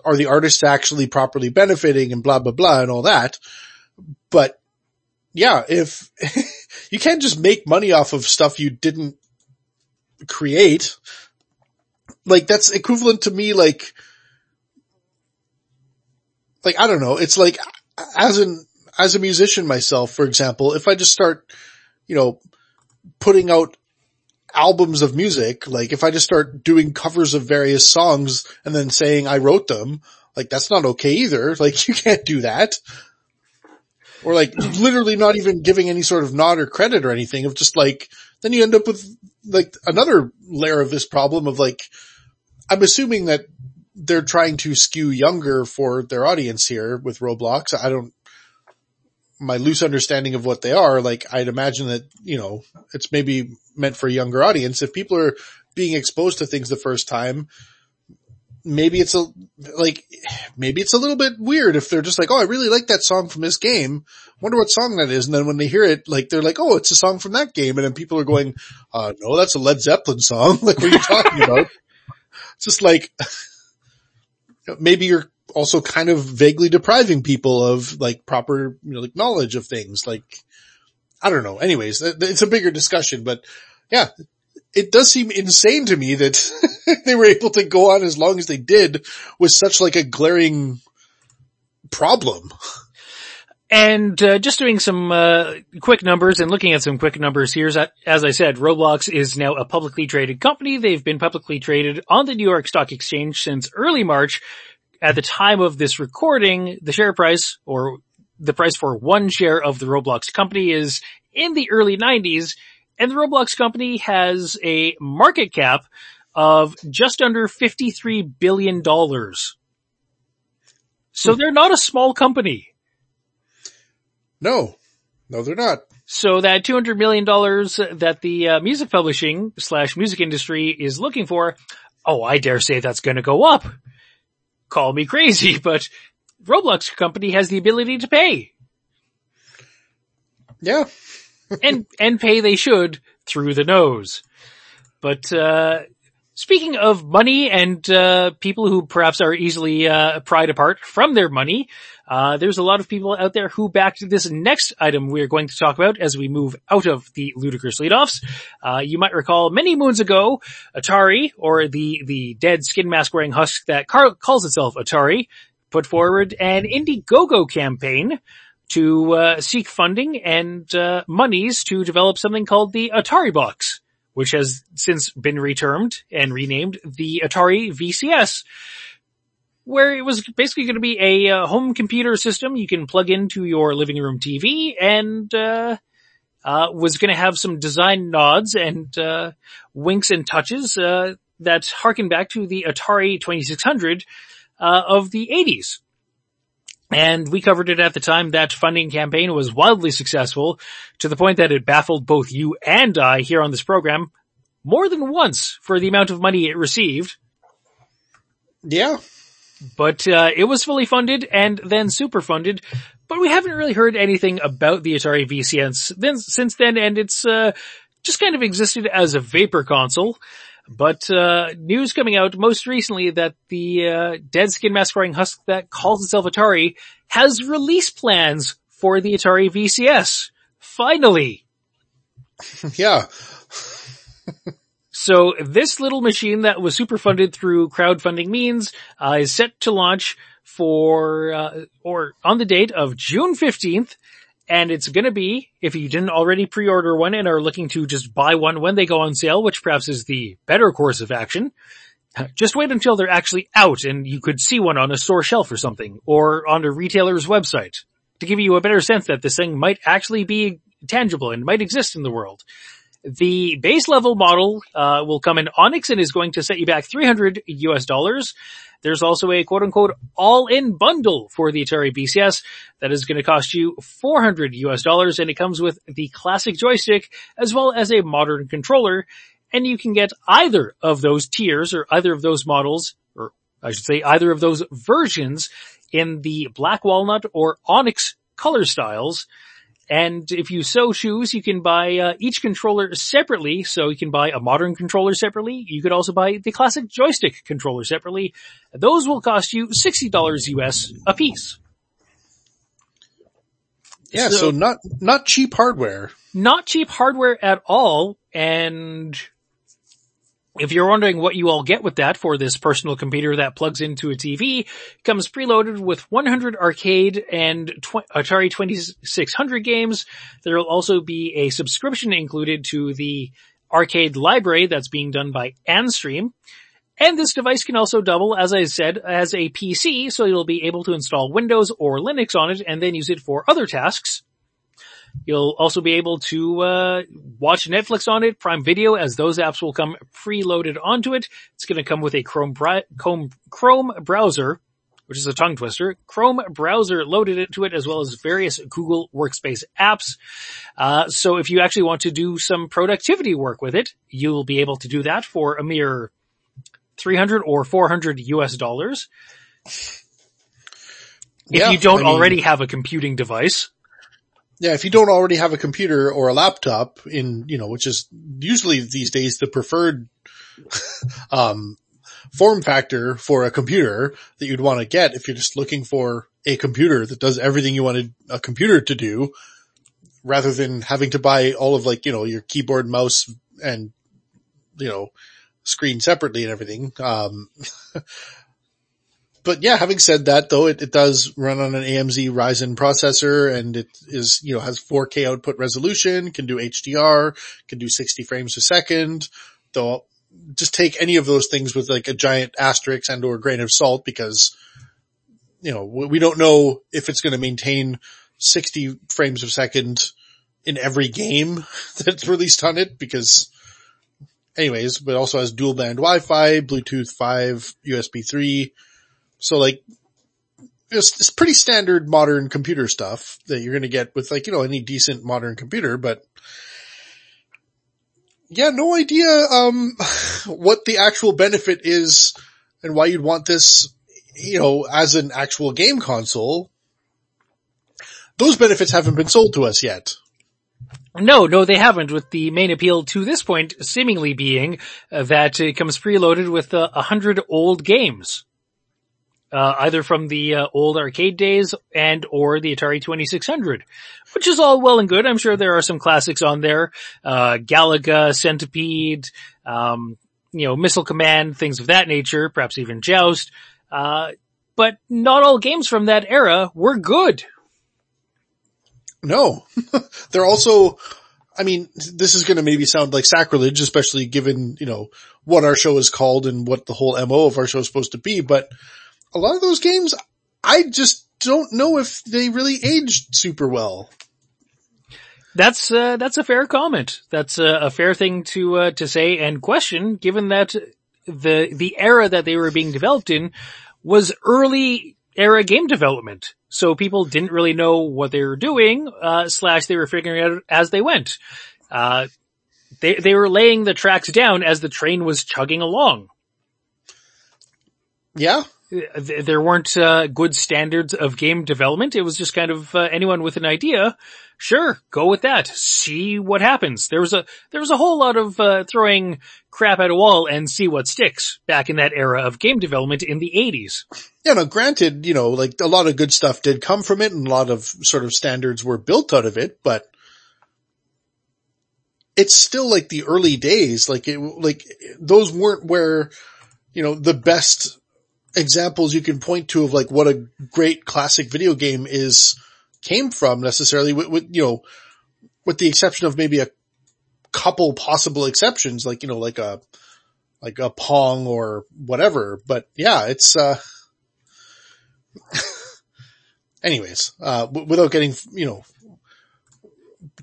are the artists actually properly benefiting and blah, blah, blah and all that. But yeah, if you can't just make money off of stuff you didn't create, like that's equivalent to me like, like I don't know, it's like as an, as a musician myself, for example, if I just start, you know, putting out albums of music, like if I just start doing covers of various songs and then saying I wrote them, like that's not okay either. Like you can't do that. Or like literally not even giving any sort of nod or credit or anything of just like, then you end up with like another layer of this problem of like, I'm assuming that they're trying to skew younger for their audience here with Roblox. I don't, my loose understanding of what they are, like I'd imagine that, you know, it's maybe meant for a younger audience. If people are being exposed to things the first time, maybe it's a, like, maybe it's a little bit weird if they're just like, oh, I really like that song from this game. Wonder what song that is. And then when they hear it, like, they're like, oh, it's a song from that game. And then people are going, uh, no, that's a Led Zeppelin song. like, what are you talking about? It's just like, maybe you're also kind of vaguely depriving people of like proper, you know, like knowledge of things. Like, I don't know. Anyways, it's a bigger discussion, but yeah, it does seem insane to me that they were able to go on as long as they did with such like a glaring problem. And uh, just doing some uh, quick numbers and looking at some quick numbers here, as I said, Roblox is now a publicly traded company. They've been publicly traded on the New York Stock Exchange since early March, at the time of this recording, the share price or the price for one share of the Roblox company is in the early 90s and the Roblox company has a market cap of just under $53 billion. So hmm. they're not a small company. No, no, they're not. So that $200 million that the uh, music publishing slash music industry is looking for, oh, I dare say that's going to go up call me crazy, but Roblox company has the ability to pay. Yeah. And, and pay they should through the nose. But, uh, speaking of money and, uh, people who perhaps are easily, uh, pried apart from their money, uh, there's a lot of people out there who backed this next item we're going to talk about as we move out of the ludicrous leadoffs. Uh, you might recall many moons ago, Atari, or the, the dead skin mask wearing husk that car- calls itself Atari, put forward an Indiegogo campaign to uh, seek funding and uh, monies to develop something called the Atari Box, which has since been retermed and renamed the Atari VCS where it was basically going to be a uh, home computer system you can plug into your living room TV and, uh, uh, was going to have some design nods and, uh, winks and touches, that harken back to the Atari 2600, uh, of the 80s. And we covered it at the time. That funding campaign was wildly successful to the point that it baffled both you and I here on this program more than once for the amount of money it received. Yeah, but uh, it was fully funded and then super funded. But we haven't really heard anything about the Atari VCS then since then, and it's uh, just kind of existed as a vapor console. But uh, news coming out most recently that the uh, dead skin mask wearing husk that calls itself Atari has release plans for the Atari VCS. Finally. yeah. So this little machine that was super funded through crowdfunding means uh, is set to launch for uh, or on the date of June 15th and it's going to be if you didn't already pre-order one and are looking to just buy one when they go on sale, which perhaps is the better course of action. Just wait until they're actually out and you could see one on a store shelf or something or on a retailer's website to give you a better sense that this thing might actually be tangible and might exist in the world. The base level model uh, will come in Onyx and is going to set you back 300 US dollars. There's also a quote unquote all-in bundle for the Atari VCS that is going to cost you 400 US dollars and it comes with the classic joystick as well as a modern controller and you can get either of those tiers or either of those models or I should say either of those versions in the black walnut or onyx color styles. And if you so choose, you can buy uh, each controller separately. So you can buy a modern controller separately. You could also buy the classic joystick controller separately. Those will cost you $60 US a piece. Yeah, so, so not, not cheap hardware. Not cheap hardware at all. And if you're wondering what you all get with that for this personal computer that plugs into a TV, comes preloaded with 100 arcade and tw- Atari 2600 games. There will also be a subscription included to the arcade library that's being done by Antstream. And this device can also double, as I said, as a PC, so you'll be able to install Windows or Linux on it and then use it for other tasks. You'll also be able to uh, watch Netflix on it, Prime Video, as those apps will come preloaded onto it. It's going to come with a Chrome, Chrome, Chrome browser, which is a tongue twister. Chrome browser loaded into it, as well as various Google Workspace apps. Uh, so if you actually want to do some productivity work with it, you'll be able to do that for a mere 300 or 400 US dollars. If yeah, you don't I mean, already have a computing device. Yeah, if you don't already have a computer or a laptop in, you know, which is usually these days the preferred, um, form factor for a computer that you'd want to get if you're just looking for a computer that does everything you wanted a computer to do rather than having to buy all of like, you know, your keyboard, mouse and, you know, screen separately and everything. Um, but yeah, having said that though, it, it does run on an AMD Ryzen processor and it is, you know, has 4K output resolution, can do HDR, can do 60 frames a second. Though just take any of those things with like a giant asterisk and or grain of salt because, you know, we don't know if it's going to maintain 60 frames a second in every game that's released on it because anyways, but also has dual band Wi-Fi, Bluetooth 5, USB 3, so like, it's, it's pretty standard modern computer stuff that you're going to get with like, you know, any decent modern computer, but yeah, no idea, um, what the actual benefit is and why you'd want this, you know, as an actual game console. Those benefits haven't been sold to us yet. No, no, they haven't. With the main appeal to this point seemingly being that it comes preloaded with uh, a uh, hundred old games uh, either from the uh, old arcade days and or the Atari 2600, which is all well and good. I'm sure there are some classics on there, uh, Galaga, Centipede, um, you know, Missile Command, things of that nature, perhaps even Joust. Uh, but not all games from that era were good. No, they're also, I mean, this is going to maybe sound like sacrilege, especially given, you know, what our show is called and what the whole MO of our show is supposed to be, but a lot of those games, I just don't know if they really aged super well. That's uh, that's a fair comment. That's a, a fair thing to uh, to say and question, given that the the era that they were being developed in was early era game development. So people didn't really know what they were doing, uh, slash they were figuring it out as they went. Uh, they they were laying the tracks down as the train was chugging along. Yeah, there weren't uh, good standards of game development. It was just kind of uh, anyone with an idea, sure, go with that. See what happens. There was a there was a whole lot of uh, throwing crap at a wall and see what sticks back in that era of game development in the 80s. Yeah, no, granted, you know, like a lot of good stuff did come from it and a lot of sort of standards were built out of it, but it's still like the early days. Like it, like those weren't where, you know, the best examples you can point to of like what a great classic video game is came from necessarily with, with, you know, with the exception of maybe a couple possible exceptions, like, you know, like a, like a Pong or whatever. But yeah, it's, uh, anyways, uh, w- without getting, you know,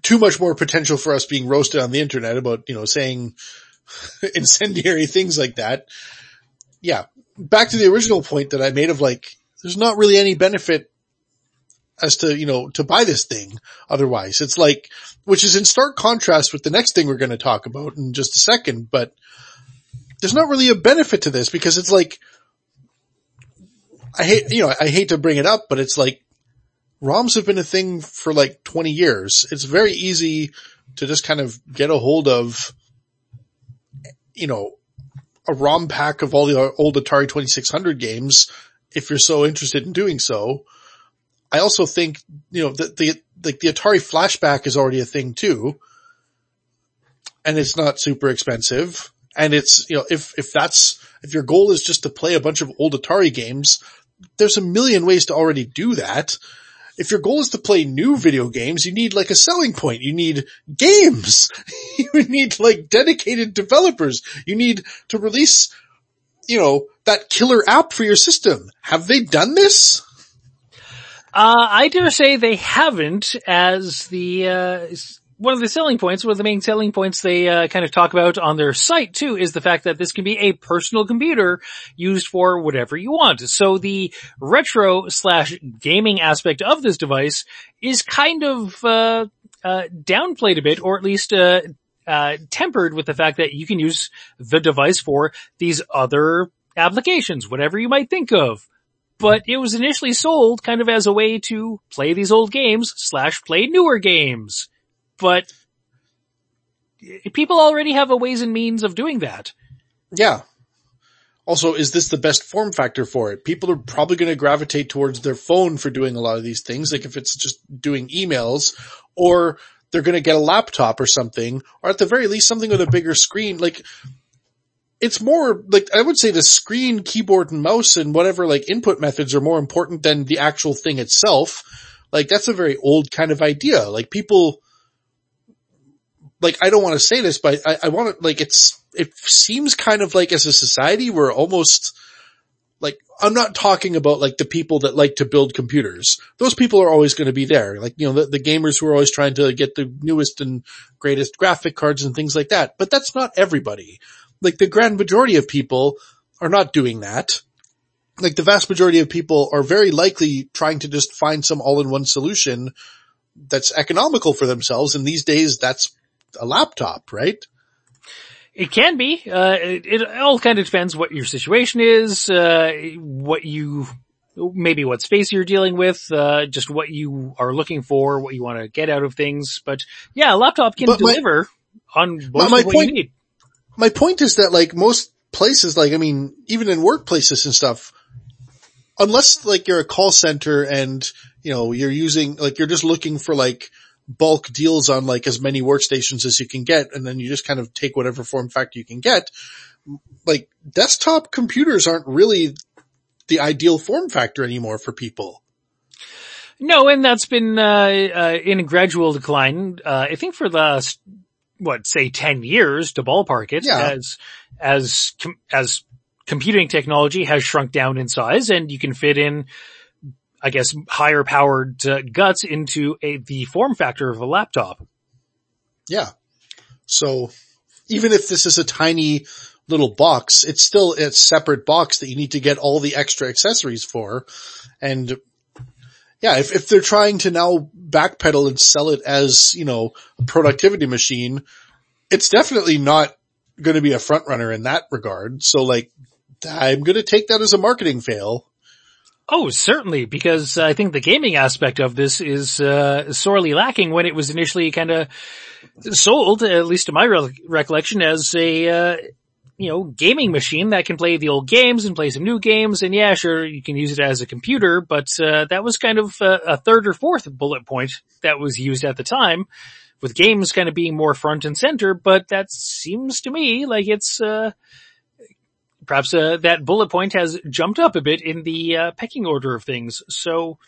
too much more potential for us being roasted on the internet about, you know, saying incendiary things like that. Yeah, back to the original point that I made of like, there's not really any benefit as to, you know, to buy this thing otherwise. It's like, which is in stark contrast with the next thing we're going to talk about in just a second, but there's not really a benefit to this because it's like, I hate, you know, I hate to bring it up, but it's like ROMs have been a thing for like 20 years. It's very easy to just kind of get a hold of, you know, a ROM pack of all the old Atari 2600 games if you're so interested in doing so. I also think, you know, that the, like the Atari flashback is already a thing too. And it's not super expensive. And it's, you know, if, if that's, if your goal is just to play a bunch of old Atari games, there's a million ways to already do that. If your goal is to play new video games, you need like a selling point. You need games. you need like dedicated developers. You need to release, you know, that killer app for your system. Have they done this? Uh, I dare say they haven't as the, uh, one of the selling points, one of the main selling points they uh, kind of talk about on their site too is the fact that this can be a personal computer used for whatever you want. So the retro slash gaming aspect of this device is kind of uh, uh, downplayed a bit, or at least uh, uh, tempered with the fact that you can use the device for these other applications, whatever you might think of but it was initially sold kind of as a way to play these old games slash play newer games but people already have a ways and means of doing that. Yeah. Also, is this the best form factor for it? People are probably going to gravitate towards their phone for doing a lot of these things. Like if it's just doing emails or they're going to get a laptop or something, or at the very least something with a bigger screen. Like it's more like I would say the screen, keyboard and mouse and whatever like input methods are more important than the actual thing itself. Like that's a very old kind of idea. Like people, like I don't want to say this, but I, I want to like it's it seems kind of like as a society we're almost like I'm not talking about like the people that like to build computers. Those people are always going to be there. Like you know the, the gamers who are always trying to get the newest and greatest graphic cards and things like that. But that's not everybody. Like the grand majority of people are not doing that. Like the vast majority of people are very likely trying to just find some all-in-one solution that's economical for themselves. And these days that's a laptop, right? It can be. Uh, it, it, all kind of depends what your situation is, uh, what you, maybe what space you're dealing with, uh, just what you are looking for, what you want to get out of things. But yeah, a laptop can but deliver my, on most my, my point, My point is that like most places, like I mean, even in workplaces and stuff, unless like you're a call center and you know you're using like you're just looking for like bulk deals on like as many workstations as you can get and then you just kind of take whatever form factor you can get. Like desktop computers aren't really the ideal form factor anymore for people. No, and that's been, uh, uh, in a gradual decline, uh, I think for the last, what, say 10 years to ballpark it yeah. as, as, as computing technology has shrunk down in size and you can fit in I guess, higher powered uh, guts into a, the form factor of a laptop. Yeah. So even if this is a tiny little box, it's still a separate box that you need to get all the extra accessories for. And yeah, if, if they're trying to now backpedal and sell it as, you know, a productivity machine, it's definitely not going to be a front runner in that regard. So like, I'm going to take that as a marketing fail. Oh, certainly, because I think the gaming aspect of this is uh, sorely lacking when it was initially kind of sold, at least to my re- recollection, as a uh, you know gaming machine that can play the old games and play some new games. And yeah, sure, you can use it as a computer, but uh, that was kind of a, a third or fourth bullet point that was used at the time, with games kind of being more front and center. But that seems to me like it's uh, perhaps uh, that bullet point has jumped up a bit in the uh, pecking order of things. So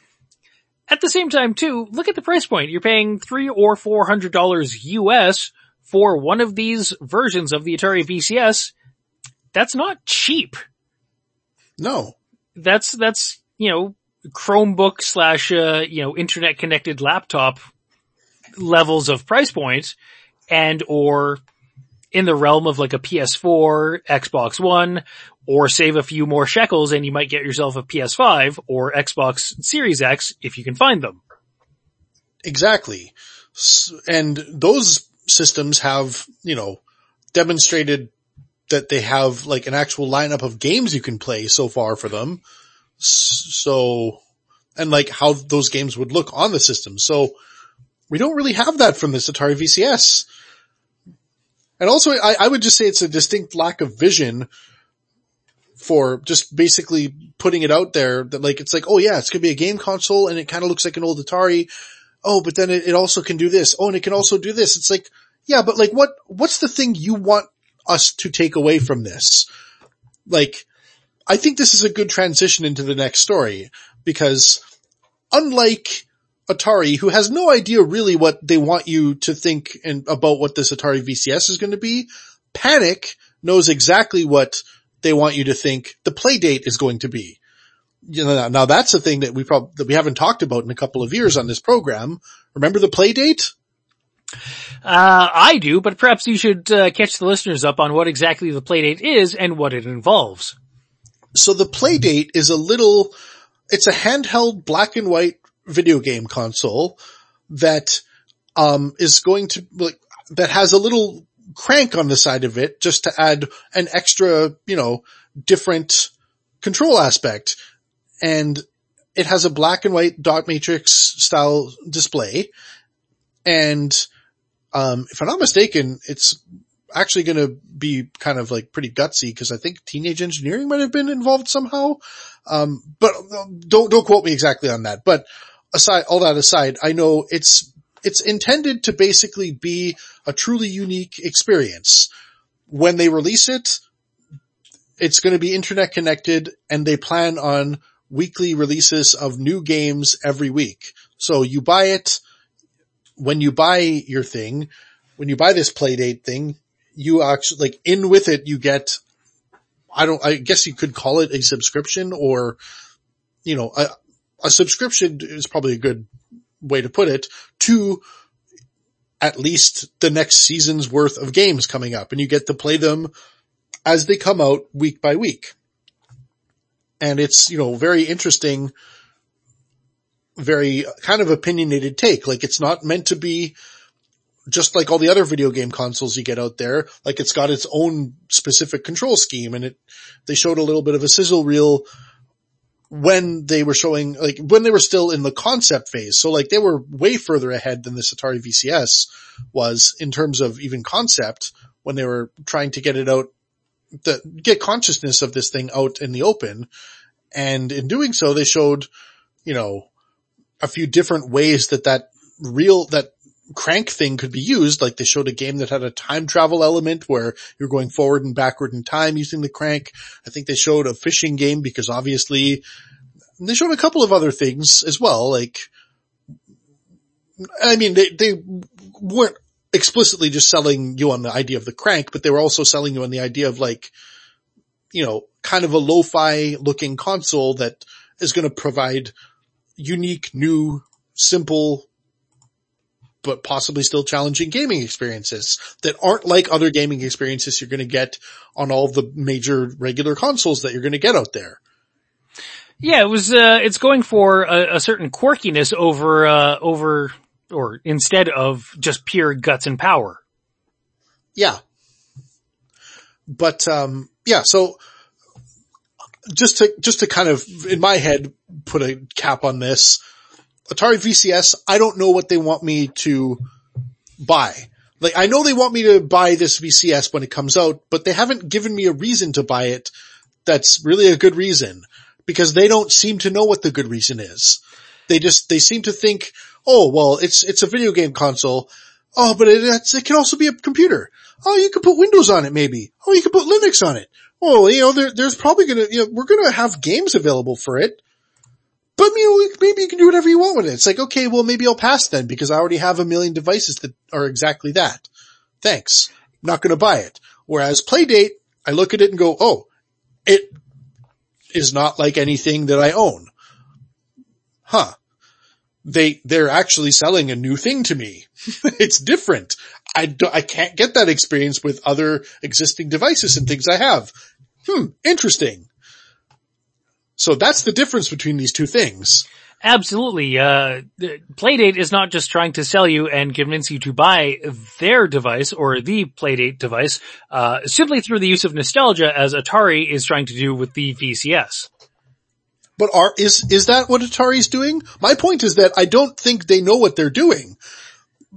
at the same time too, look at the price point. You're paying three or four hundred dollars US for one of these versions of the Atari VCS. That's not cheap. No. That's, that's, you know, Chromebook slash, uh, you know, internet connected laptop levels of price point and or in the realm of like a PS4, Xbox One, or save a few more shekels and you might get yourself a PS5 or Xbox Series X if you can find them. Exactly. And those systems have, you know, demonstrated that they have like an actual lineup of games you can play so far for them. So, and like how those games would look on the system. So we don't really have that from this Atari VCS. And also I, I would just say it's a distinct lack of vision for just basically putting it out there that like, it's like, oh yeah, it's going to be a game console and it kind of looks like an old Atari. Oh, but then it, it also can do this. Oh, and it can also do this. It's like, yeah, but like what, what's the thing you want us to take away from this? Like, I think this is a good transition into the next story because unlike Atari, who has no idea really what they want you to think and about what this Atari VCS is going to be, Panic knows exactly what they want you to think the Playdate is going to be. You know, now that's a thing that we probably, that we haven't talked about in a couple of years on this program. Remember the Playdate? Uh, I do, but perhaps you should uh, catch the listeners up on what exactly the playdate is and what it involves. So the playdate is a little, it's a handheld black and white video game console that, um, is going to, like, that has a little crank on the side of it just to add an extra, you know, different control aspect. And it has a black and white dot matrix style display. And um, if I'm not mistaken, it's actually going to be kind of like pretty gutsy because I think teenage engineering might have been involved somehow. Um, but don't, don't quote me exactly on that. But aside, all that aside, I know it's, it's intended to basically be a truly unique experience. When they release it, it's going to be internet connected and they plan on weekly releases of new games every week. So you buy it, when you buy your thing, when you buy this playdate thing, you actually like in with it, you get, I don't, I guess you could call it a subscription or, you know, a, a subscription is probably a good way to put it to at least the next season's worth of games coming up and you get to play them as they come out week by week. And it's, you know, very interesting very kind of opinionated take. Like it's not meant to be just like all the other video game consoles you get out there. Like it's got its own specific control scheme and it, they showed a little bit of a sizzle reel when they were showing, like when they were still in the concept phase. So like they were way further ahead than this Atari VCS was in terms of even concept when they were trying to get it out, the, get consciousness of this thing out in the open. And in doing so, they showed, you know, a few different ways that that real, that crank thing could be used. Like they showed a game that had a time travel element where you're going forward and backward in time using the crank. I think they showed a fishing game because obviously they showed a couple of other things as well. Like, I mean, they, they weren't explicitly just selling you on the idea of the crank, but they were also selling you on the idea of like, you know, kind of a lo-fi looking console that is going to provide unique, new, simple, but possibly still challenging gaming experiences that aren't like other gaming experiences you're going to get on all the major regular consoles that you're going to get out there. Yeah, it was, uh, it's going for a, a certain quirkiness over, uh, over, or instead of just pure guts and power. Yeah. But, um, yeah, so just to, just to kind of, in my head, put a cap on this, Atari VCS, I don't know what they want me to buy. Like, I know they want me to buy this VCS when it comes out, but they haven't given me a reason to buy it that's really a good reason because they don't seem to know what the good reason is. They just, they seem to think, oh, well, it's, it's a video game console. Oh, but it, it can also be a computer. Oh, you could put Windows on it maybe. Oh, you could put Linux on it. Well, you know, there, there's probably gonna, you know, we're gonna have games available for it. But maybe you can do whatever you want with it. It's like, okay, well maybe I'll pass then because I already have a million devices that are exactly that. Thanks. I'm not gonna buy it. Whereas Playdate, I look at it and go, oh, it is not like anything that I own. Huh. They, they're actually selling a new thing to me. it's different. I, I can't get that experience with other existing devices and things I have. Hmm, interesting. So that's the difference between these two things. Absolutely. Uh, Playdate is not just trying to sell you and convince you to buy their device or the Playdate device, uh, simply through the use of nostalgia as Atari is trying to do with the VCS. But are, is, is that what Atari's doing? My point is that I don't think they know what they're doing.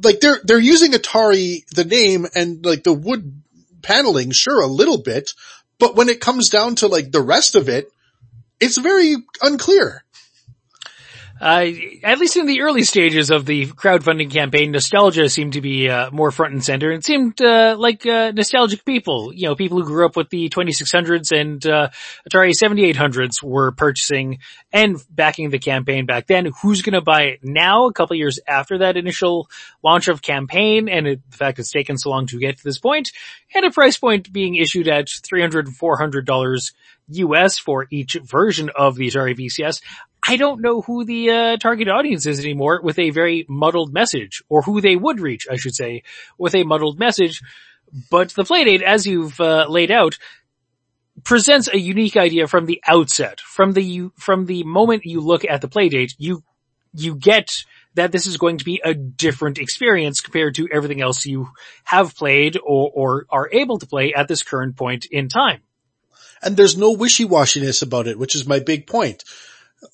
Like they're, they're using Atari, the name and like the wood paneling, sure, a little bit, but when it comes down to like the rest of it, it's very unclear. Uh, at least in the early stages of the crowdfunding campaign, nostalgia seemed to be uh, more front and center. It seemed uh, like uh, nostalgic people, you know, people who grew up with the 2600s and uh, Atari 7800s were purchasing and backing the campaign back then. Who's going to buy it now? A couple years after that initial launch of campaign, and it, the fact it's taken so long to get to this point, and a price point being issued at $300, $400 US for each version of the Atari VCS. I don't know who the uh, target audience is anymore with a very muddled message, or who they would reach, I should say, with a muddled message. But the Playdate, as you've uh, laid out, presents a unique idea from the outset. From the from the moment you look at the Playdate, you you get that this is going to be a different experience compared to everything else you have played or, or are able to play at this current point in time. And there's no wishy-washiness about it, which is my big point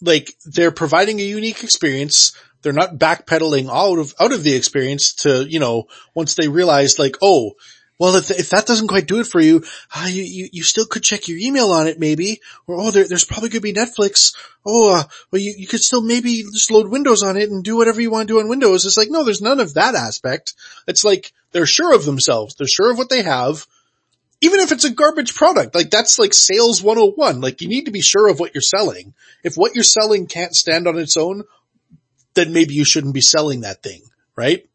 like they're providing a unique experience. They're not backpedaling out of, out of the experience to, you know, once they realize like, oh, well, if, if that doesn't quite do it for you, uh, you, you, you still could check your email on it maybe, or oh, there, there's probably going to be Netflix. Oh, uh, well, you, you could still maybe just load Windows on it and do whatever you want to do on Windows. It's like, no, there's none of that aspect. It's like they're sure of themselves. They're sure of what they have even if it's a garbage product, like that's like sales 101. Like you need to be sure of what you're selling. If what you're selling can't stand on its own, then maybe you shouldn't be selling that thing, right?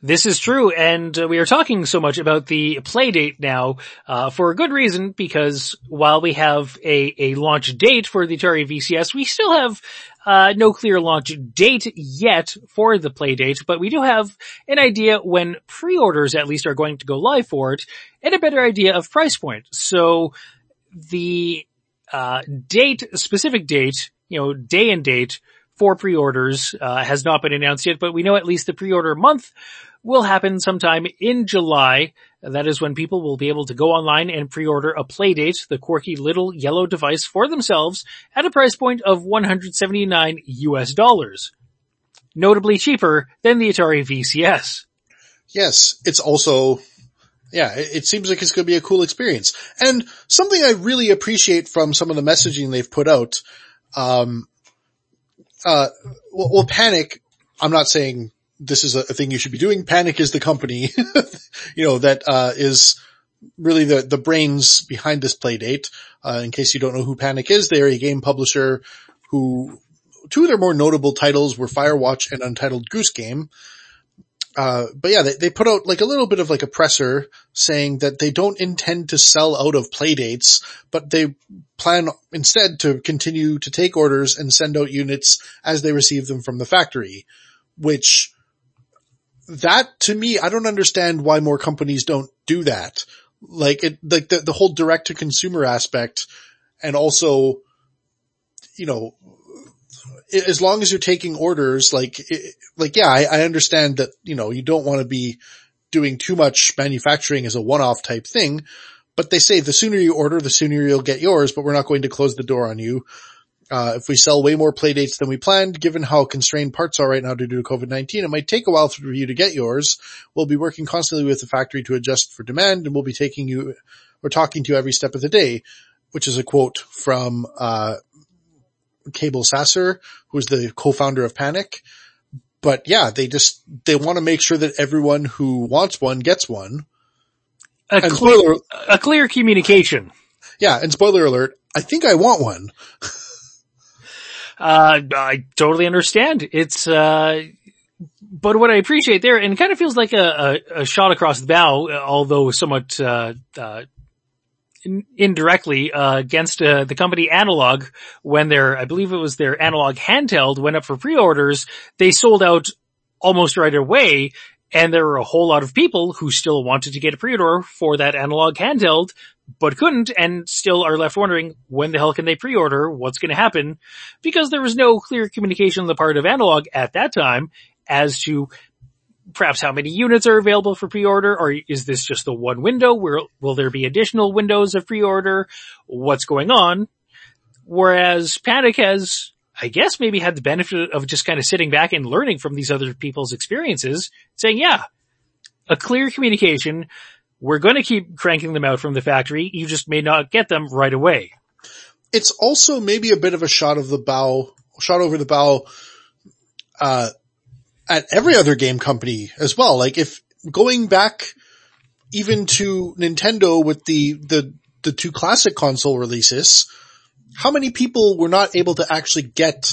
This is true, and uh, we are talking so much about the Playdate now uh, for a good reason. Because while we have a a launch date for the Atari VCS, we still have uh, no clear launch date yet for the Playdate, but we do have an idea when pre-orders at least are going to go live for it, and a better idea of price point. So the uh, date, specific date, you know, day and date for pre-orders uh, has not been announced yet, but we know at least the pre-order month will happen sometime in July. That is when people will be able to go online and pre-order a Playdate, the quirky little yellow device for themselves at a price point of 179 US dollars. Notably cheaper than the Atari VCS. Yes, it's also, yeah, it, seems like it's going to be a cool experience. And something I really appreciate from some of the messaging they've put out, um, uh, well, well Panic, I'm not saying this is a, thing you should be doing. Panic is the company, you know, that, uh, is really the, the brains behind this Playdate. Uh, in case you don't know who Panic is, they're a game publisher who, two of their more notable titles were Firewatch and Untitled Goose Game. Uh, but yeah, they, they put out like a little bit of like a presser saying that they don't intend to sell out of playdates, but they plan instead to continue to take orders and send out units as they receive them from the factory, which that to me, I don't understand why more companies don't do that. Like it, like the, the whole direct to consumer aspect and also, you know, as long as you're taking orders, like, like, yeah, I, I understand that, you know, you don't want to be doing too much manufacturing as a one-off type thing, but they say the sooner you order, the sooner you'll get yours, but we're not going to close the door on you. Uh, if we sell way more playdates than we planned, given how constrained parts are right now due to COVID-19, it might take a while for you to get yours. We'll be working constantly with the factory to adjust for demand and we'll be taking you or talking to you every step of the day, which is a quote from, uh, Cabel Sasser, who's the co-founder of Panic. But yeah, they just, they want to make sure that everyone who wants one gets one. A, clear, spoiler, a clear communication. Yeah, and spoiler alert, I think I want one. Uh, I totally understand. It's, uh, but what I appreciate there, and it kind of feels like a, a, a shot across the bow, although somewhat, uh, uh, in, indirectly, uh, against, uh, the company Analogue when their, I believe it was their Analog handheld went up for pre-orders, they sold out almost right away and there were a whole lot of people who still wanted to get a pre-order for that analog handheld but couldn't and still are left wondering when the hell can they pre-order? What's going to happen? Because there was no clear communication on the part of Analogue at that time as to perhaps how many units are available for pre-order or is this just the one window? Where will there be additional windows of pre-order? What's going on? Whereas Panic has, I guess maybe had the benefit of just kind of sitting back and learning from these other people's experiences, saying, yeah, a clear communication. We're going to keep cranking them out from the factory. You just may not get them right away. It's also maybe a bit of a shot of the bow, shot over the bow, uh, at every other game company as well. Like if going back even to Nintendo with the, the, the two classic console releases, how many people were not able to actually get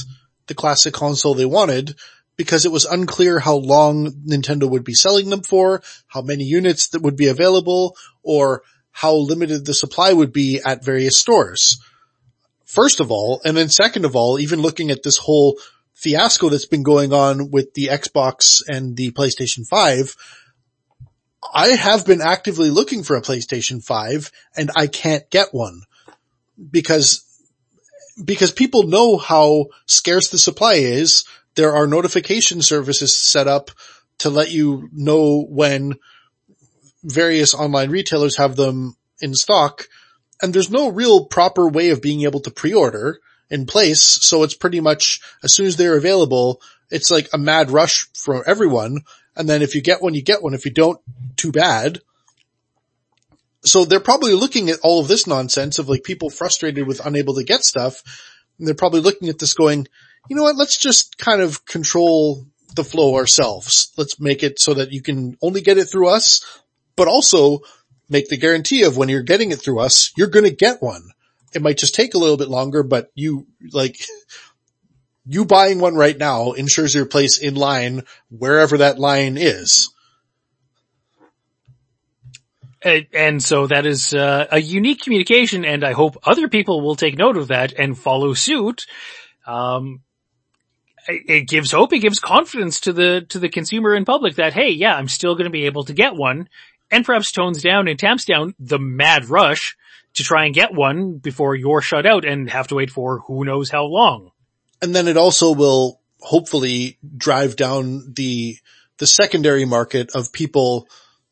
the classic console they wanted because it was unclear how long Nintendo would be selling them for, how many units that would be available, or how limited the supply would be at various stores. First of all, and then second of all, even looking at this whole fiasco that's been going on with the Xbox and the PlayStation 5, I have been actively looking for a PlayStation 5 and I can't get one because, because people know how scarce the supply is. There are notification services set up to let you know when various online retailers have them in stock and there's no real proper way of being able to pre-order in place. So it's pretty much as soon as they're available, it's like a mad rush for everyone. And then if you get one, you get one. If you don't, too bad. So they're probably looking at all of this nonsense of like people frustrated with unable to get stuff. And they're probably looking at this going, you know what? Let's just kind of control the flow ourselves. Let's make it so that you can only get it through us, but also make the guarantee of when you're getting it through us, you're going to get one. It might just take a little bit longer, but you like you buying one right now ensures your place in line wherever that line is. And, so that is uh, a unique communication and I hope other people will take note of that and follow suit. Um, it gives hope, it gives confidence to the, to the consumer and public that, hey, yeah, I'm still going to be able to get one and perhaps tones down and tamps down the mad rush to try and get one before you're shut out and have to wait for who knows how long. And then it also will hopefully drive down the, the secondary market of people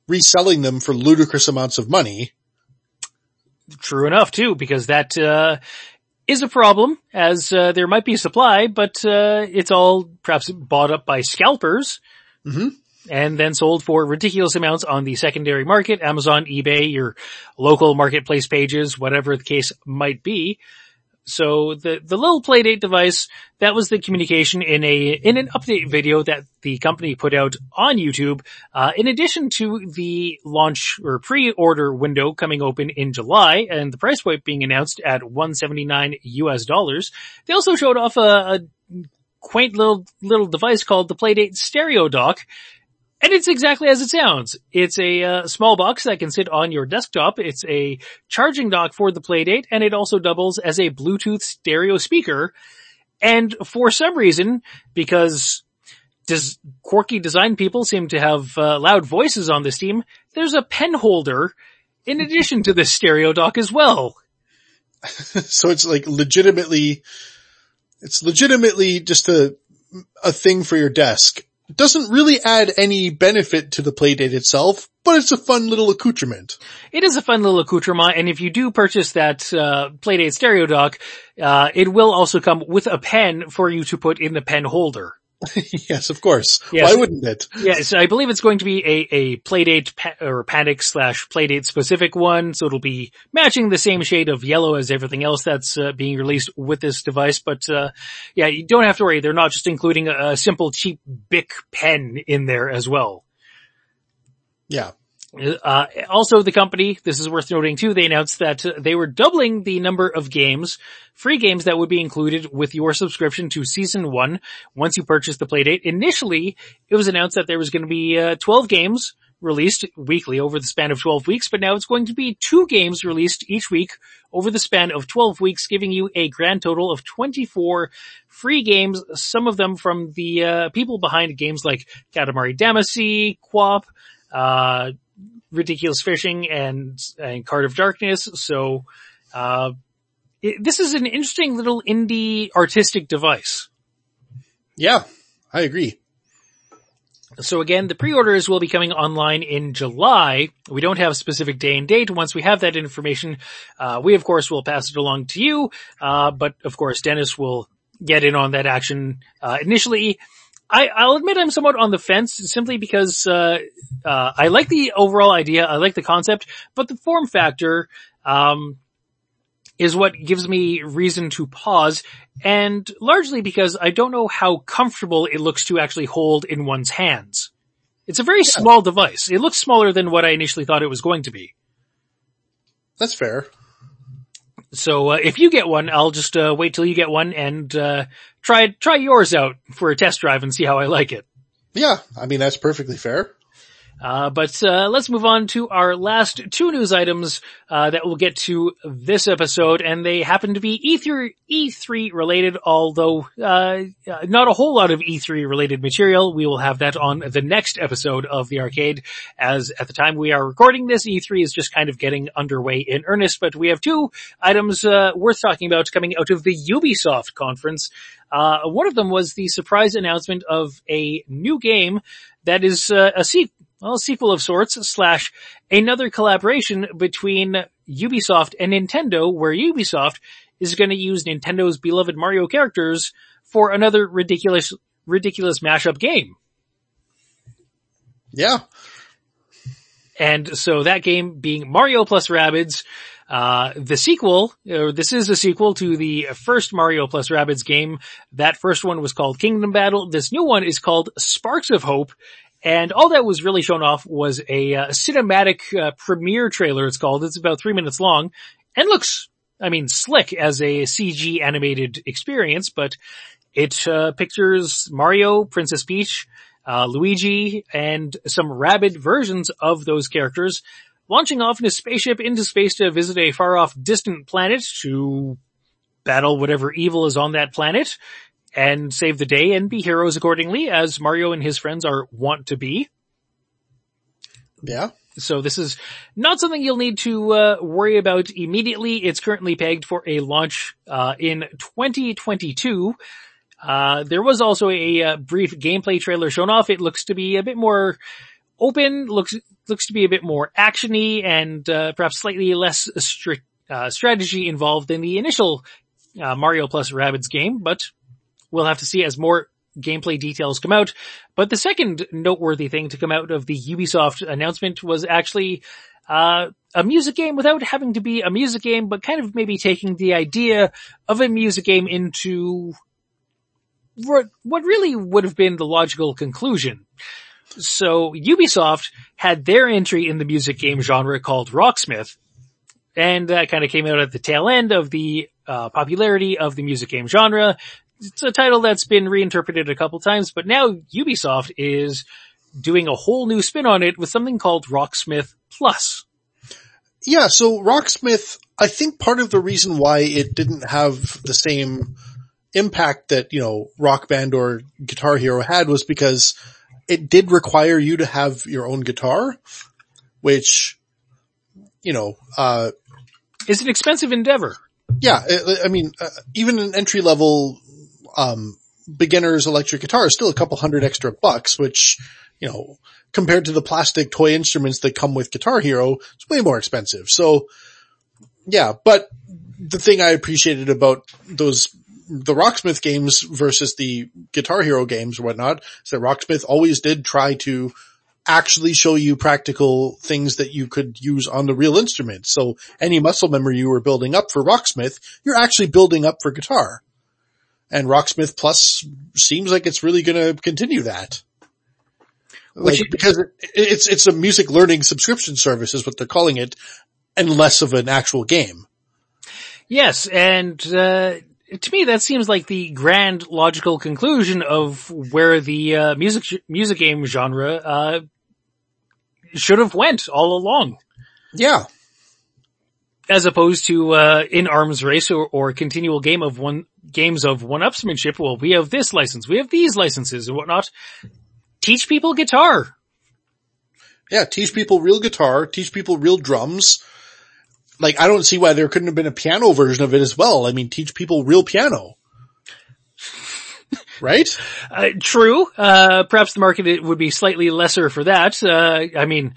reselling them for ludicrous amounts of money. True enough too, because that, uh, is a problem as, uh, there might be supply, but, uh, it's all perhaps bought up by scalpers. Mm-hmm and then sold for ridiculous amounts on the secondary market, Amazon, eBay, your local marketplace pages, whatever the case might be. So the, the little Playdate device, that was the communication in a, in an update video that the company put out on YouTube, uh, in addition to the launch or pre-order window coming open in July and the price point being announced at 179 US dollars. They also showed off a, a quaint little, little device called the Playdate Stereo Dock, and it's exactly as it sounds. It's a uh, small box that can sit on your desktop. It's a charging dock for the Playdate and it also doubles as a Bluetooth stereo speaker. And for some reason, because does quirky design people seem to have uh, loud voices on this team, there's a pen holder in addition to the stereo dock as well. so it's like legitimately, it's legitimately just a, a thing for your desk doesn't really add any benefit to the playdate itself, but it's a fun little accoutrement. It is a fun little accoutrement, and if you do purchase that uh, playdate stereo dock, uh, it will also come with a pen for you to put in the pen holder. yes, of course. Yes. Why wouldn't it? yes, I believe it's going to be a, a Playdate pa- or Panic slash Playdate specific one, so it'll be matching the same shade of yellow as everything else that's uh, being released with this device. But uh, yeah, you don't have to worry. They're not just including a, a simple cheap Bic pen in there as well. Yeah. Uh, also the company, this is worth noting too, they announced that they were doubling the number of games, free games that would be included with your subscription to season one once you purchase the playdate. Initially, it was announced that there was going to be uh, 12 games released weekly over the span of 12 weeks, but now it's going to be two games released each week over the span of 12 weeks, giving you a grand total of 24 free games, some of them from the uh, people behind games like Katamari Damacy, QWOP, uh, ridiculous fishing and, and Card of Darkness. So, uh, it, this is an interesting little indie artistic device. Yeah, I agree. So again, the pre-orders will be coming online in July. We don't have a specific day and date. Once we have that information, uh, we of course will pass it along to you. Uh, but of course, Dennis will get in on that action. Uh, initially, I, will admit I'm somewhat on the fence simply because, uh, uh, I like the overall idea. I like the concept, but the form factor, um, is what gives me reason to pause and largely because I don't know how comfortable it looks to actually hold in one's hands. It's a very yeah. small device. It looks smaller than what I initially thought it was going to be. That's fair. So uh, if you get one, I'll just uh, wait till you get one and uh, try try yours out for a test drive and see how I like it. Yeah, I mean that's perfectly fair. Uh, but uh, let's move on to our last two news items uh, that we'll get to this episode, and they happen to be E3 E3 related. Although uh, not a whole lot of E3 related material, we will have that on the next episode of the arcade. As at the time we are recording this, E3 is just kind of getting underway in earnest. But we have two items uh, worth talking about coming out of the Ubisoft conference. Uh, one of them was the surprise announcement of a new game that is uh, a sequel well, a sequel of sorts slash another collaboration between Ubisoft and Nintendo where Ubisoft is going to use Nintendo's beloved Mario characters for another ridiculous, ridiculous mashup game. Yeah. And so that game being Mario plus Rabbids, uh, the sequel, uh, this is a sequel to the first Mario plus Rabbids game. That first one was called Kingdom Battle. This new one is called Sparks of Hope and all that was really shown off was a uh, cinematic uh, premiere trailer, it's called. It's about three minutes long and looks, I mean, slick as a CG animated experience, but it uh, pictures Mario, Princess Peach, uh, Luigi, and some Rabbid versions of those characters launching off in a spaceship into space to visit a far off distant planet to battle whatever evil is on that planet and save the day and be heroes accordingly as Mario and his friends are want to be. Yeah. So this is not something you'll need to uh, worry about immediately. It's currently pegged for a launch uh, in 2022. Uh, there was also a, uh, brief gameplay trailer shown off. It looks to be a bit more open, looks looks to be a bit more actiony, and uh, perhaps slightly less strict uh, strategy involved than the initial Mario plus Rabbids game. But we'll have to see as more gameplay details come out. But the second noteworthy thing to come out of the Ubisoft announcement was actually uh, a music game without having to be a music game, but kind of maybe taking the idea of a music game into what, really would have been the logical conclusion. So Ubisoft had their entry in the music game genre called Rocksmith, and that kind of came out at the tail end of the uh, popularity of the music game genre it's a title that's been reinterpreted a couple times, but now Ubisoft is doing a whole new spin on it with something called Rocksmith Plus. Yeah, so Rocksmith, I think part of the reason why it didn't have the same impact that, you know, Rock Band or Guitar Hero had was because it did require you to have your own guitar, which, you know, uh, is an expensive endeavor. Yeah, I mean, uh, even an entry level um, beginner's electric guitar is still a couple hundred extra bucks, which, you know, compared to the plastic toy instruments that come with Guitar Hero, it's way more expensive. So yeah, but the thing I appreciated about those, the Rocksmith games versus the Guitar Hero games or whatnot is that Rocksmith always did try to actually show you practical things that you could use on the real instrument. So any muscle memory you were building up for Rocksmith, you're actually building up for guitar and Rocksmith Plus seems like it's really going to continue that. Like, because it's, it's a music learning subscription service is what they're calling it and less of an actual game. Yes. And, uh, to me, that seems like the grand logical conclusion of where the, uh, music, music game genre, uh, should have went all along. Yeah as opposed to uh, in arms race or, or continual game of one games of one-upsmanship. Well, we have this license, we have these licenses and whatnot. Teach people guitar. Yeah, teach people real guitar. Teach people real drums. Like, I don't see why there couldn't have been a piano version of it as well. I mean, teach people real piano. right? Uh, true. Uh, perhaps the market would be slightly lesser for that. Uh, I mean,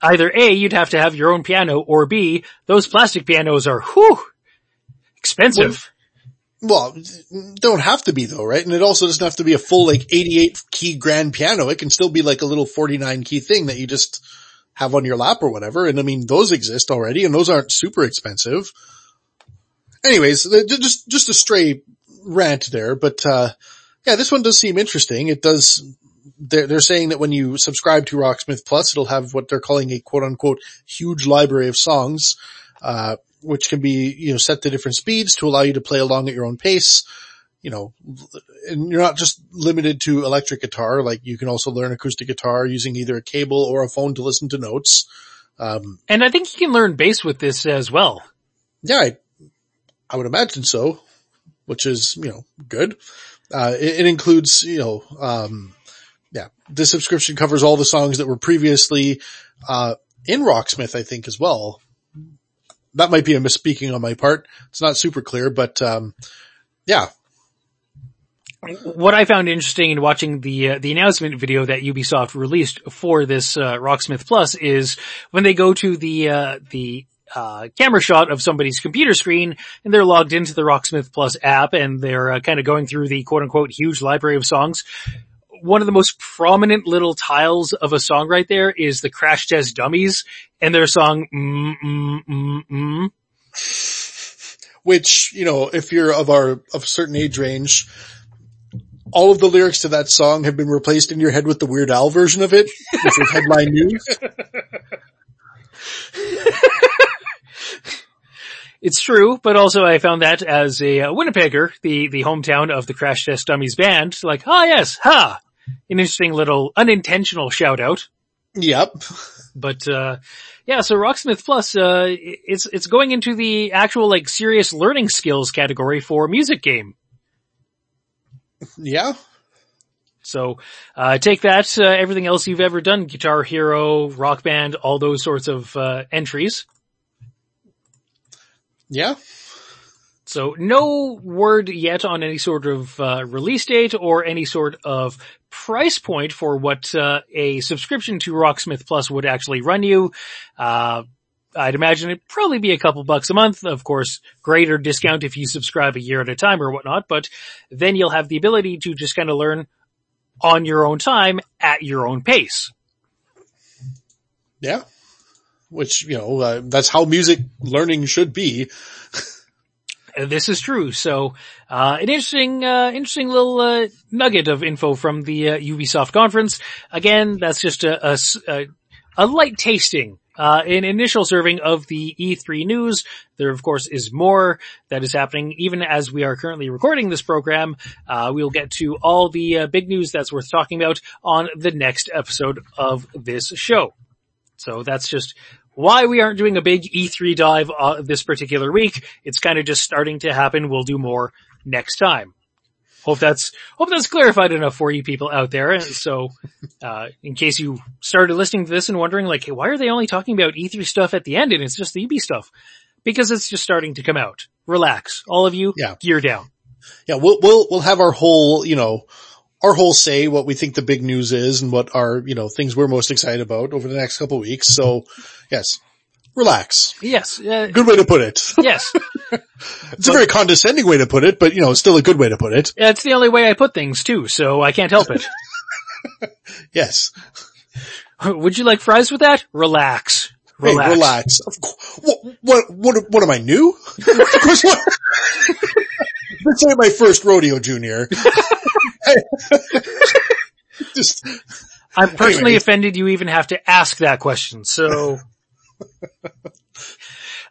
either A, you'd have to have your own piano, or B, those plastic pianos are, whew, expensive. Well, don't have to be though, right? And it also doesn't have to be a full like 88 key grand piano. It can still be like a little 49 key thing that you just have on your lap or whatever. And I mean, those exist already and those aren't super expensive. Anyways, just, just a stray rant there, but, uh, yeah, this one does seem interesting. It does, they're, they're saying that when you subscribe to Rocksmith Plus, it'll have what they're calling a quote unquote huge library of songs, uh, which can be, you know, set to different speeds to allow you to play along at your own pace. You know, and you're not just limited to electric guitar, like you can also learn acoustic guitar using either a cable or a phone to listen to notes. Um, and I think you can learn bass with this as well. Yeah, I, I would imagine so, which is, you know, good. Uh, it, it, includes, you know, um, yeah, the subscription covers all the songs that were previously, uh, in Rocksmith, I think as well that might be a misspeaking on my part. It's not super clear, but, um, yeah. What I found interesting in watching the uh, the announcement video that Ubisoft released for this uh, Rocksmith Plus is when they go to the uh, the uh, camera shot of somebody's computer screen and they're logged into the Rocksmith Plus app and they're uh, kind of going through the quote unquote huge library of songs one of the most prominent little tiles of a song right there is the Crash Test Dummies and their song mm, mm, mm, mm. Which, you know, if you're of our, of a certain age range, all of the lyrics to that song have been replaced in your head with the Weird Al version of it, which is headline news. It's true, but also I found that as a uh, Winnipegger, the, the hometown of the Crash Test Dummies band, like, ah yes, ha, an interesting little unintentional shout out. Yep. But, uh, yeah, so Rocksmith Plus, uh, it's, it's going into the actual like serious learning skills category for music game. Yeah. So, uh, take that, uh, everything else you've ever done, Guitar Hero, Rock Band, all those sorts of, uh, entries. Yeah. So no word yet on any sort of uh, release date or any sort of price point for what uh, a subscription to Rocksmith Plus would actually run you. Uh, I'd imagine it'd probably be a couple bucks a month. Of course, greater discount if you subscribe a year at a time or whatnot, but then you'll have the ability to just kind of learn on your own time at your own pace. Yeah. Which, you know, uh, that's how music learning should be. this is true. So, uh, an interesting, uh, interesting little, uh, nugget of info from the, uh, Ubisoft conference. Again, that's just a, a, a light tasting, uh, an initial serving of the E3 news. There, of course, is more that is happening even as we are currently recording this program. Uh, we'll get to all the, big news that's worth talking about on the next episode of this show. So that's just why we aren't doing a big E3 dive uh, this particular week. It's kind of just starting to happen. We'll do more next time. Hope that's, hope that's clarified enough for you people out there. So, uh, in case you started listening to this and wondering like, hey, why are they only talking about E3 stuff at the end and it's just the EB stuff? Because it's just starting to come out. Relax. All of you, yeah. gear down. Yeah, we'll, we'll, we'll have our whole, you know, our whole say what we think the big news is and what are, you know, things we're most excited about over the next couple weeks. So Yes. Relax. Yes. Uh, good way to put it. Yes. it's but, a very condescending way to put it, but you know, it's still a good way to put it. It's the only way I put things too, so I can't help it. yes. Would you like fries with that? Relax. Relax. Hey, relax. What, what, what, what am I new? of course, what? This ain't my first rodeo, Junior. Just, I'm personally Anyways. offended you even have to ask that question, so.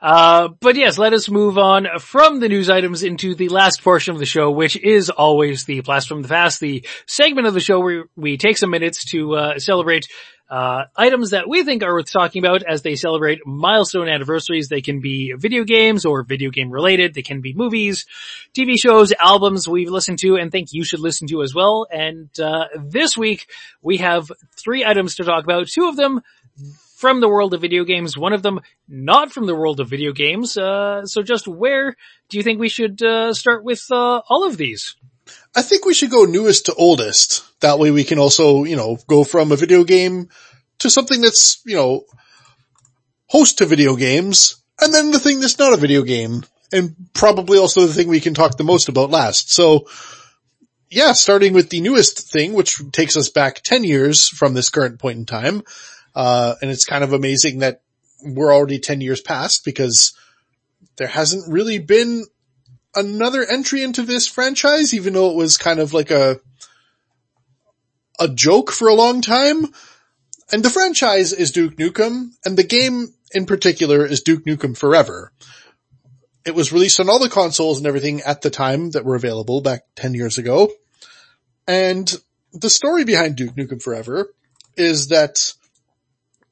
Uh, but yes, let us move on from the news items into the last portion of the show, which is always the blast from the past, the segment of the show where we take some minutes to uh, celebrate uh, items that we think are worth talking about as they celebrate milestone anniversaries. They can be video games or video game related. They can be movies, TV shows, albums we've listened to and think you should listen to as well. And, uh, this week we have three items to talk about. Two of them from the world of video games, one of them not from the world of video games. Uh, so just where do you think we should, uh, start with, uh, all of these? I think we should go newest to oldest. That way we can also, you know, go from a video game to something that's, you know, host to video games and then the thing that's not a video game and probably also the thing we can talk the most about last. So yeah, starting with the newest thing, which takes us back 10 years from this current point in time. Uh, and it's kind of amazing that we're already 10 years past because there hasn't really been another entry into this franchise, even though it was kind of like a, a joke for a long time. And the franchise is Duke Nukem and the game in particular is Duke Nukem Forever. It was released on all the consoles and everything at the time that were available back 10 years ago. And the story behind Duke Nukem Forever is that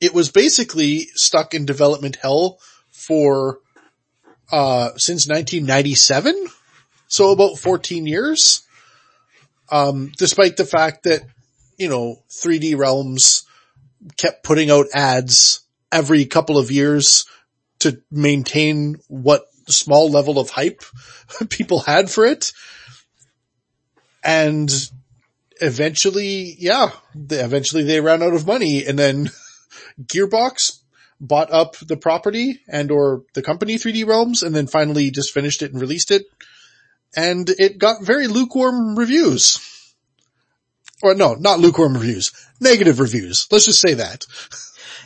it was basically stuck in development hell for, uh, since 1997. So about 14 years. Um, despite the fact that, you know, 3D Realms kept putting out ads every couple of years to maintain what small level of hype people had for it. And eventually, yeah, eventually they ran out of money and then Gearbox bought up the property and or the company 3D Realms and then finally just finished it and released it. And it got very lukewarm reviews. Or no, not lukewarm reviews, negative reviews. Let's just say that.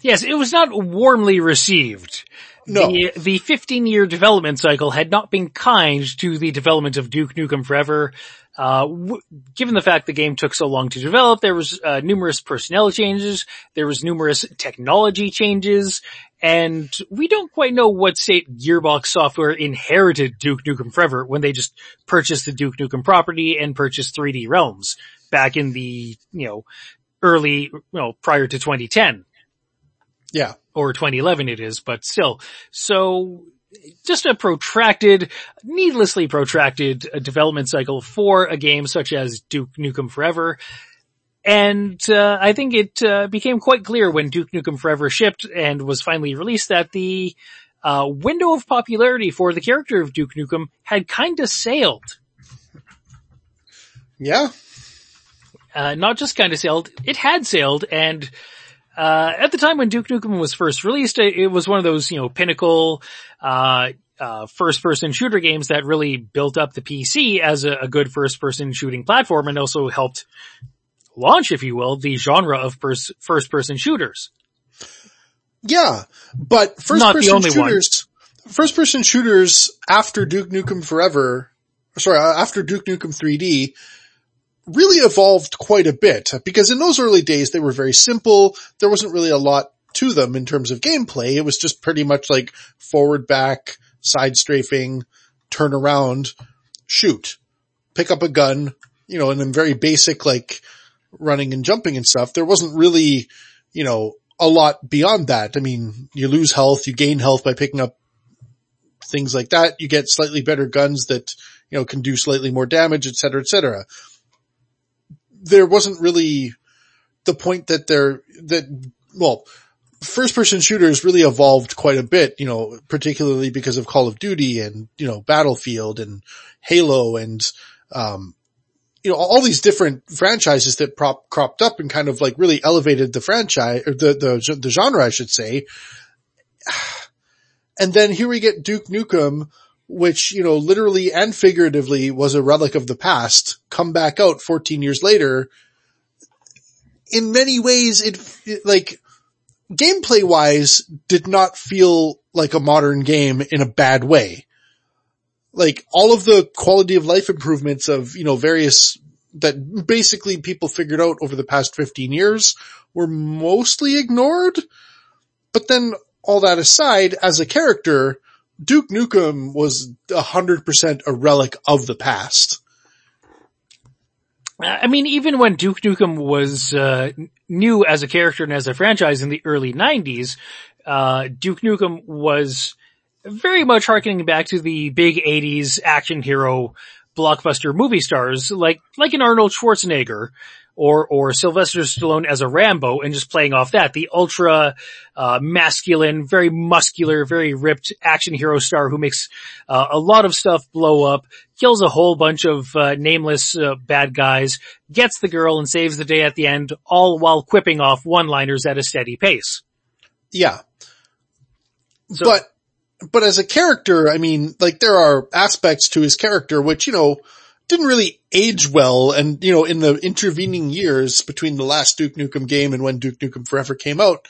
Yes, it was not warmly received. No. The, the 15 year development cycle had not been kind to the development of Duke Nukem Forever. Uh, w- given the fact the game took so long to develop, there was uh, numerous personnel changes, there was numerous technology changes, and we don't quite know what state Gearbox Software inherited Duke Nukem Forever when they just purchased the Duke Nukem property and purchased 3D Realms back in the, you know, early, know, prior to 2010 Yeah. or 2011 it is, but still. So just a protracted, needlessly protracted uh, development cycle for a game such as Duke Nukem Forever. And uh, I think it uh, became quite clear when Duke Nukem Forever shipped and was finally released that the uh, window of popularity for the character of Duke Nukem had kinda sailed. Yeah. uh, not just kind of sailed, it had sailed and, uh, at the time when Duke Nukem was first released, it, it was one of those, you know, pinnacle, uh, uh, first person shooter games that really built up the PC as a, a good first person shooting platform and also helped launch, if you will, the genre of pers- first person shooters. Yeah. But first Not the person only one. shooters, first person shooters after Duke Nukem Forever, sorry, uh, after Duke Nukem 3D really evolved quite a bit because in those early days they were very simple. There wasn't really a lot to them in terms of gameplay. It was just pretty much like forward, back, side strafing, turn around, shoot, pick up a gun, you know, and then very basic like running and jumping and stuff. There wasn't really, you know, a lot beyond that. I mean, you lose health, you gain health by picking up things like that. You get slightly better guns that, you know, can do slightly more damage, et cetera, et cetera. There wasn't really the point that there, that, well, first person shooters really evolved quite a bit, you know, particularly because of Call of Duty and, you know, Battlefield and Halo and, um, you know, all these different franchises that prop, cropped up and kind of like really elevated the franchise or the, the, the genre, I should say. And then here we get Duke Nukem, which, you know, literally and figuratively was a relic of the past, come back out 14 years later. In many ways, it, it like, gameplay wise did not feel like a modern game in a bad way. Like all of the quality of life improvements of, you know, various that basically people figured out over the past 15 years were mostly ignored. But then all that aside, as a character, Duke Nukem was hundred percent a relic of the past. I mean, even when Duke Nukem was uh, new as a character and as a franchise in the early '90s, uh, Duke Nukem was very much harkening back to the big '80s action hero blockbuster movie stars, like like an Arnold Schwarzenegger or, or Sylvester Stallone as a Rambo and just playing off that. The ultra, uh, masculine, very muscular, very ripped action hero star who makes, uh, a lot of stuff blow up, kills a whole bunch of, uh, nameless, uh, bad guys, gets the girl and saves the day at the end, all while quipping off one-liners at a steady pace. Yeah. So- but, but as a character, I mean, like there are aspects to his character which, you know, didn't really age well. And, you know, in the intervening years between the last Duke Nukem game and when Duke Nukem Forever came out,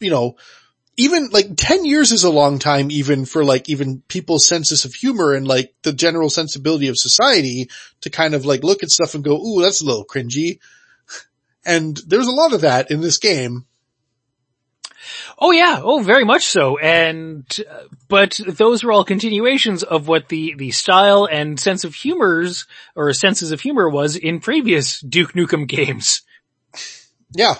you know, even like 10 years is a long time even for like even people's senses of humor and like the general sensibility of society to kind of like look at stuff and go, ooh, that's a little cringy. And there's a lot of that in this game. Oh yeah, oh very much so. And, uh, but those were all continuations of what the, the style and sense of humors, or senses of humor was in previous Duke Nukem games. Yeah.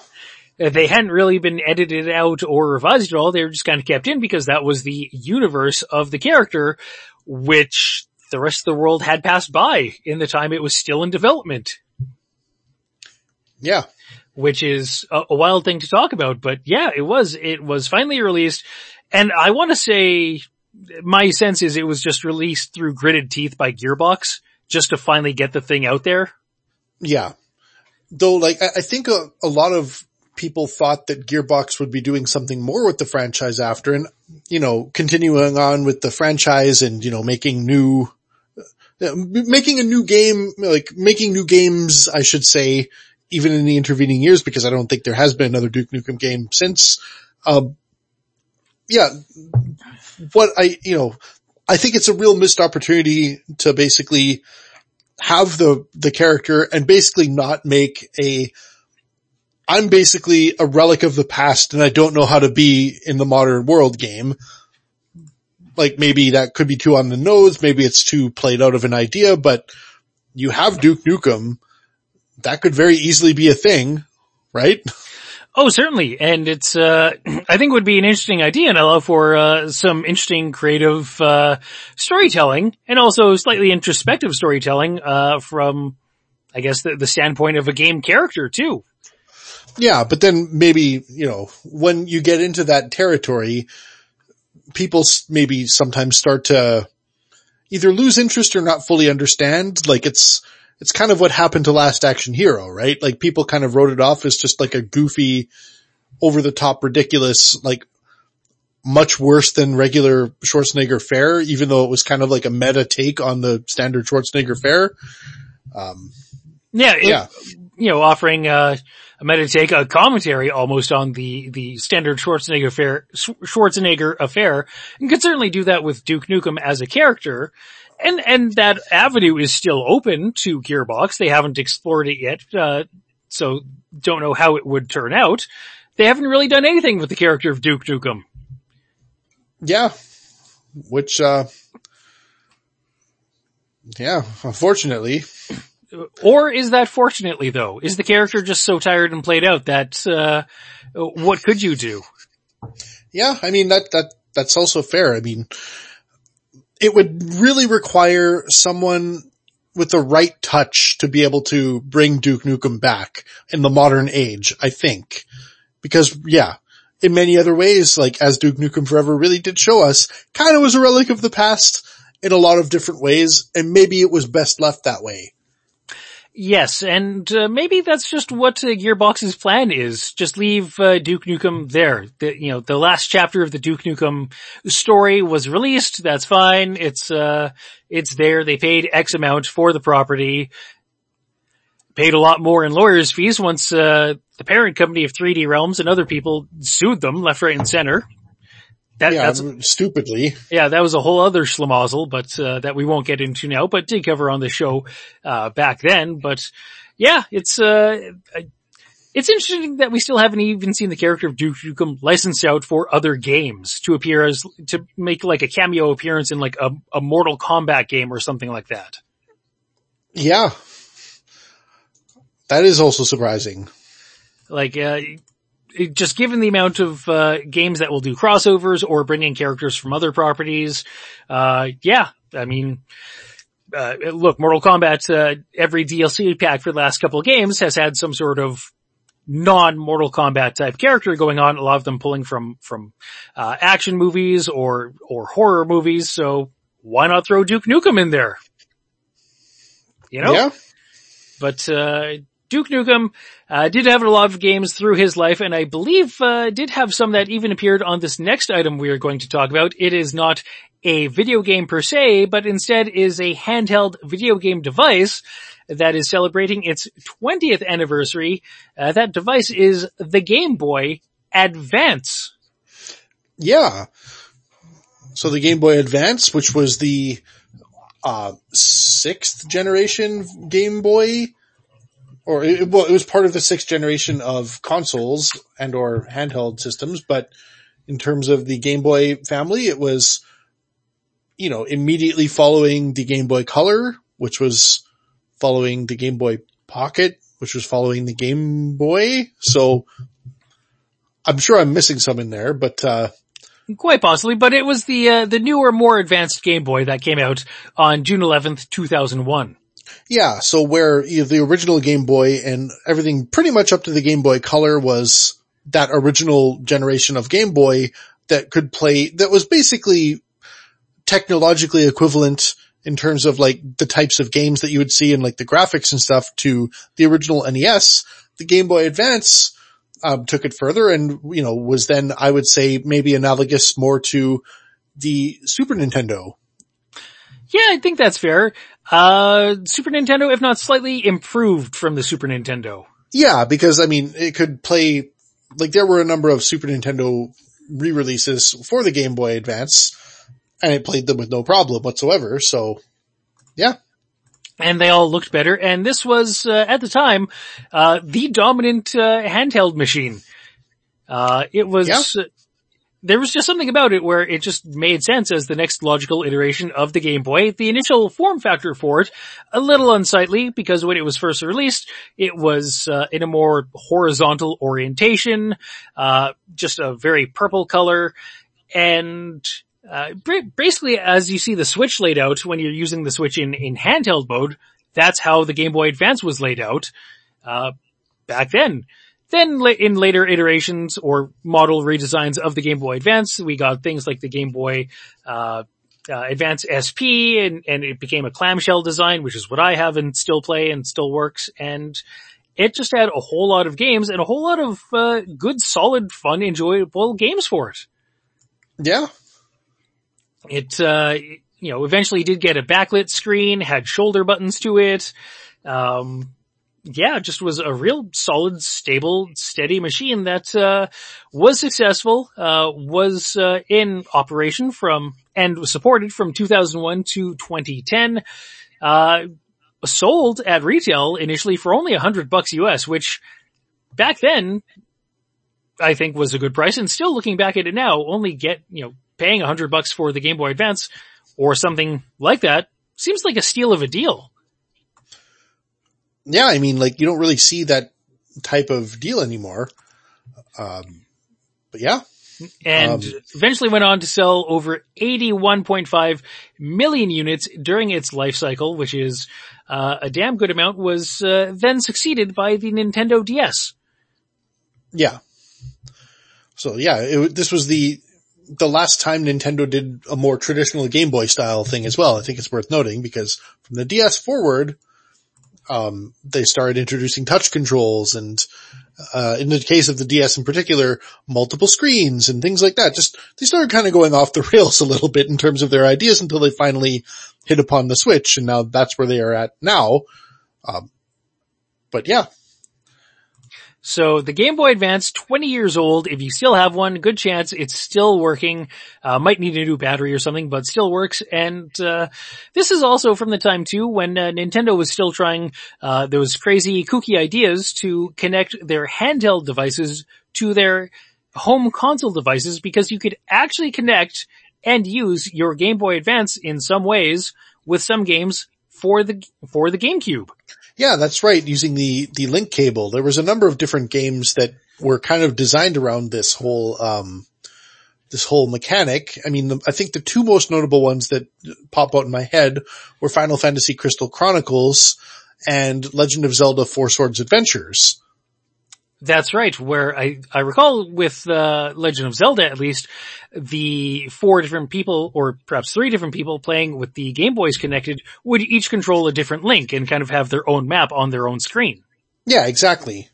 Uh, They hadn't really been edited out or revised at all, they were just kind of kept in because that was the universe of the character, which the rest of the world had passed by in the time it was still in development. Yeah. Which is a, a wild thing to talk about, but yeah, it was, it was finally released. And I want to say my sense is it was just released through gritted teeth by Gearbox just to finally get the thing out there. Yeah. Though like, I, I think a, a lot of people thought that Gearbox would be doing something more with the franchise after and, you know, continuing on with the franchise and, you know, making new, uh, making a new game, like making new games, I should say, even in the intervening years, because I don't think there has been another Duke Nukem game since. Um, yeah, what I, you know, I think it's a real missed opportunity to basically have the, the character and basically not make a, I'm basically a relic of the past and I don't know how to be in the modern world game. Like maybe that could be too on the nose, maybe it's too played out of an idea, but you have Duke Nukem. That could very easily be a thing, right? Oh, certainly. And it's, uh, I think would be an interesting idea and allow for, uh, some interesting creative, uh, storytelling and also slightly introspective storytelling, uh, from, I guess the, the standpoint of a game character too. Yeah, but then maybe, you know, when you get into that territory, people maybe sometimes start to either lose interest or not fully understand. Like it's, it's kind of what happened to Last Action Hero, right? Like people kind of wrote it off as just like a goofy, over the top, ridiculous, like much worse than regular Schwarzenegger fare, even though it was kind of like a meta take on the standard Schwarzenegger fare. Um, Yeah. it- yeah. you know, offering uh, a take, a commentary almost on the the standard Schwarzenegger affair, Schwarzenegger affair, and could certainly do that with Duke Nukem as a character. And and that avenue is still open to Gearbox. They haven't explored it yet, uh, so don't know how it would turn out. They haven't really done anything with the character of Duke Nukem. Yeah. Which, uh, yeah, unfortunately. Or is that fortunately though? Is the character just so tired and played out that, uh, what could you do? Yeah, I mean, that, that, that's also fair. I mean, it would really require someone with the right touch to be able to bring Duke Nukem back in the modern age, I think. Because yeah, in many other ways, like as Duke Nukem Forever really did show us, kind of was a relic of the past in a lot of different ways, and maybe it was best left that way. Yes, and uh, maybe that's just what uh, Gearbox's plan is. Just leave uh, Duke Nukem there. The, you know, the last chapter of the Duke Nukem story was released. That's fine. It's uh, it's there. They paid X amount for the property. Paid a lot more in lawyers' fees once uh, the parent company of 3D Realms and other people sued them left, right, and center. That, Yeah, that's stupidly. yeah, that was a whole other schlemazel, but, uh, that we won't get into now, but did cover on the show, uh, back then. But yeah, it's, uh, it's interesting that we still haven't even seen the character of Duke Nukem licensed out for other games to appear as, to make like a cameo appearance in like a, a Mortal Kombat game or something like that. Yeah. That is also surprising. Like, uh, just given the amount of, uh, games that will do crossovers or bring in characters from other properties, uh, yeah, I mean, uh, look, Mortal Kombat, uh, every DLC pack for the last couple of games has had some sort of non-Mortal Kombat type character going on. A lot of them pulling from, from, uh, action movies or, or horror movies. So why not throw Duke Nukem in there? You know? Yeah. But, uh, Duke Nukem, uh, did have a lot of games through his life and I believe, uh, did have some that even appeared on this next item we are going to talk about. It is not a video game per se, but instead is a handheld video game device that is celebrating its 20th anniversary. Uh, that device is the Game Boy Advance. Yeah. So the Game Boy Advance, which was the, uh, sixth generation Game Boy, or it, well, it was part of the sixth generation of consoles and or handheld systems, but in terms of the Game Boy family, it was, you know, immediately following the Game Boy Color, which was following the Game Boy Pocket, which was following the Game Boy. So I'm sure I'm missing some in there, but, uh, Quite possibly, but it was the, uh, the newer, more advanced Game Boy that came out on June 11th, 2001. Yeah, so where you know, the original Game Boy and everything pretty much up to the Game Boy Color was that original generation of Game Boy that could play, that was basically technologically equivalent in terms of like the types of games that you would see and like the graphics and stuff to the original NES. The Game Boy Advance um, took it further and, you know, was then, I would say, maybe analogous more to the Super Nintendo. Yeah, I think that's fair. Uh, Super Nintendo, if not slightly improved from the Super Nintendo. Yeah, because I mean, it could play, like there were a number of Super Nintendo re-releases for the Game Boy Advance and it played them with no problem whatsoever. So yeah, and they all looked better. And this was uh, at the time uh, the dominant uh, handheld machine. Uh, it was. Yeah. There was just something about it where it just made sense as the next logical iteration of the Game Boy. The initial form factor for it, a little unsightly because when it was first released, it was uh, in a more horizontal orientation, uh, just a very purple color, and uh, basically, as you see the Switch laid out when you're using the Switch in, in handheld mode, that's how the Game Boy Advance was laid out, uh, back then. Then in later iterations or model redesigns of the Game Boy Advance, we got things like the Game Boy, uh, uh, Advance SP and, and it became a clamshell design, which is what I have and still play and still works. And it just had a whole lot of games and a whole lot of, uh, good, solid, fun, enjoyable games for it. yeah, It, uh, you know, eventually did get a backlit screen, had shoulder buttons to it. Um, yeah, just was a real solid, stable, steady machine that, uh, was successful, uh, was, uh, in operation from, and was supported from 2001 to 2010. Uh, sold at retail initially for only a hundred bucks US, which back then I think was a good price and still looking back at it now, only get, you know, paying a hundred bucks for the Game Boy Advance or something like that seems like a steal of a deal. Yeah. I mean, like you don't really see that type of deal anymore. Um, but yeah, And Um, eventually went on to sell over 81.5 million units during its life cycle, which is uh, a damn good amount, was uh, then succeeded by the Nintendo DS. yeah. So yeah, it, this was the, the last time Nintendo did a more traditional Game Boy style thing as well. I think it's worth noting because from the DS forward, um, they started introducing touch controls and, uh, in the case of the DS in particular, multiple screens and things like that. Just, they started kind of going off the rails a little bit in terms of their ideas until they finally hit upon the Switch and now that's where they are at now. Um, but yeah, So the Game Boy Advance, 20 years old. If you still have one, good chance it's still working. Uh, might need a new battery or something, but still works. And, uh, this is also from the time too when uh, Nintendo was still trying, uh, those crazy kooky ideas to connect their handheld devices to their home console devices because you could actually connect and use your Game Boy Advance in some ways with some games for the, for the GameCube. Yeah, that's right. Using the, the link cable, there was a number of different games that were kind of designed around this whole, um, this whole mechanic. I mean, the, I think the two most notable ones that pop out in my head were Final Fantasy Crystal Chronicles and Legend of Zelda Four Swords Adventures. That's right. Where I, I recall with, uh, Legend of Zelda at least, the four different people, or perhaps three different people playing with the Game Boys connected would each control a different link and kind of have their own map on their own screen. Yeah, exactly.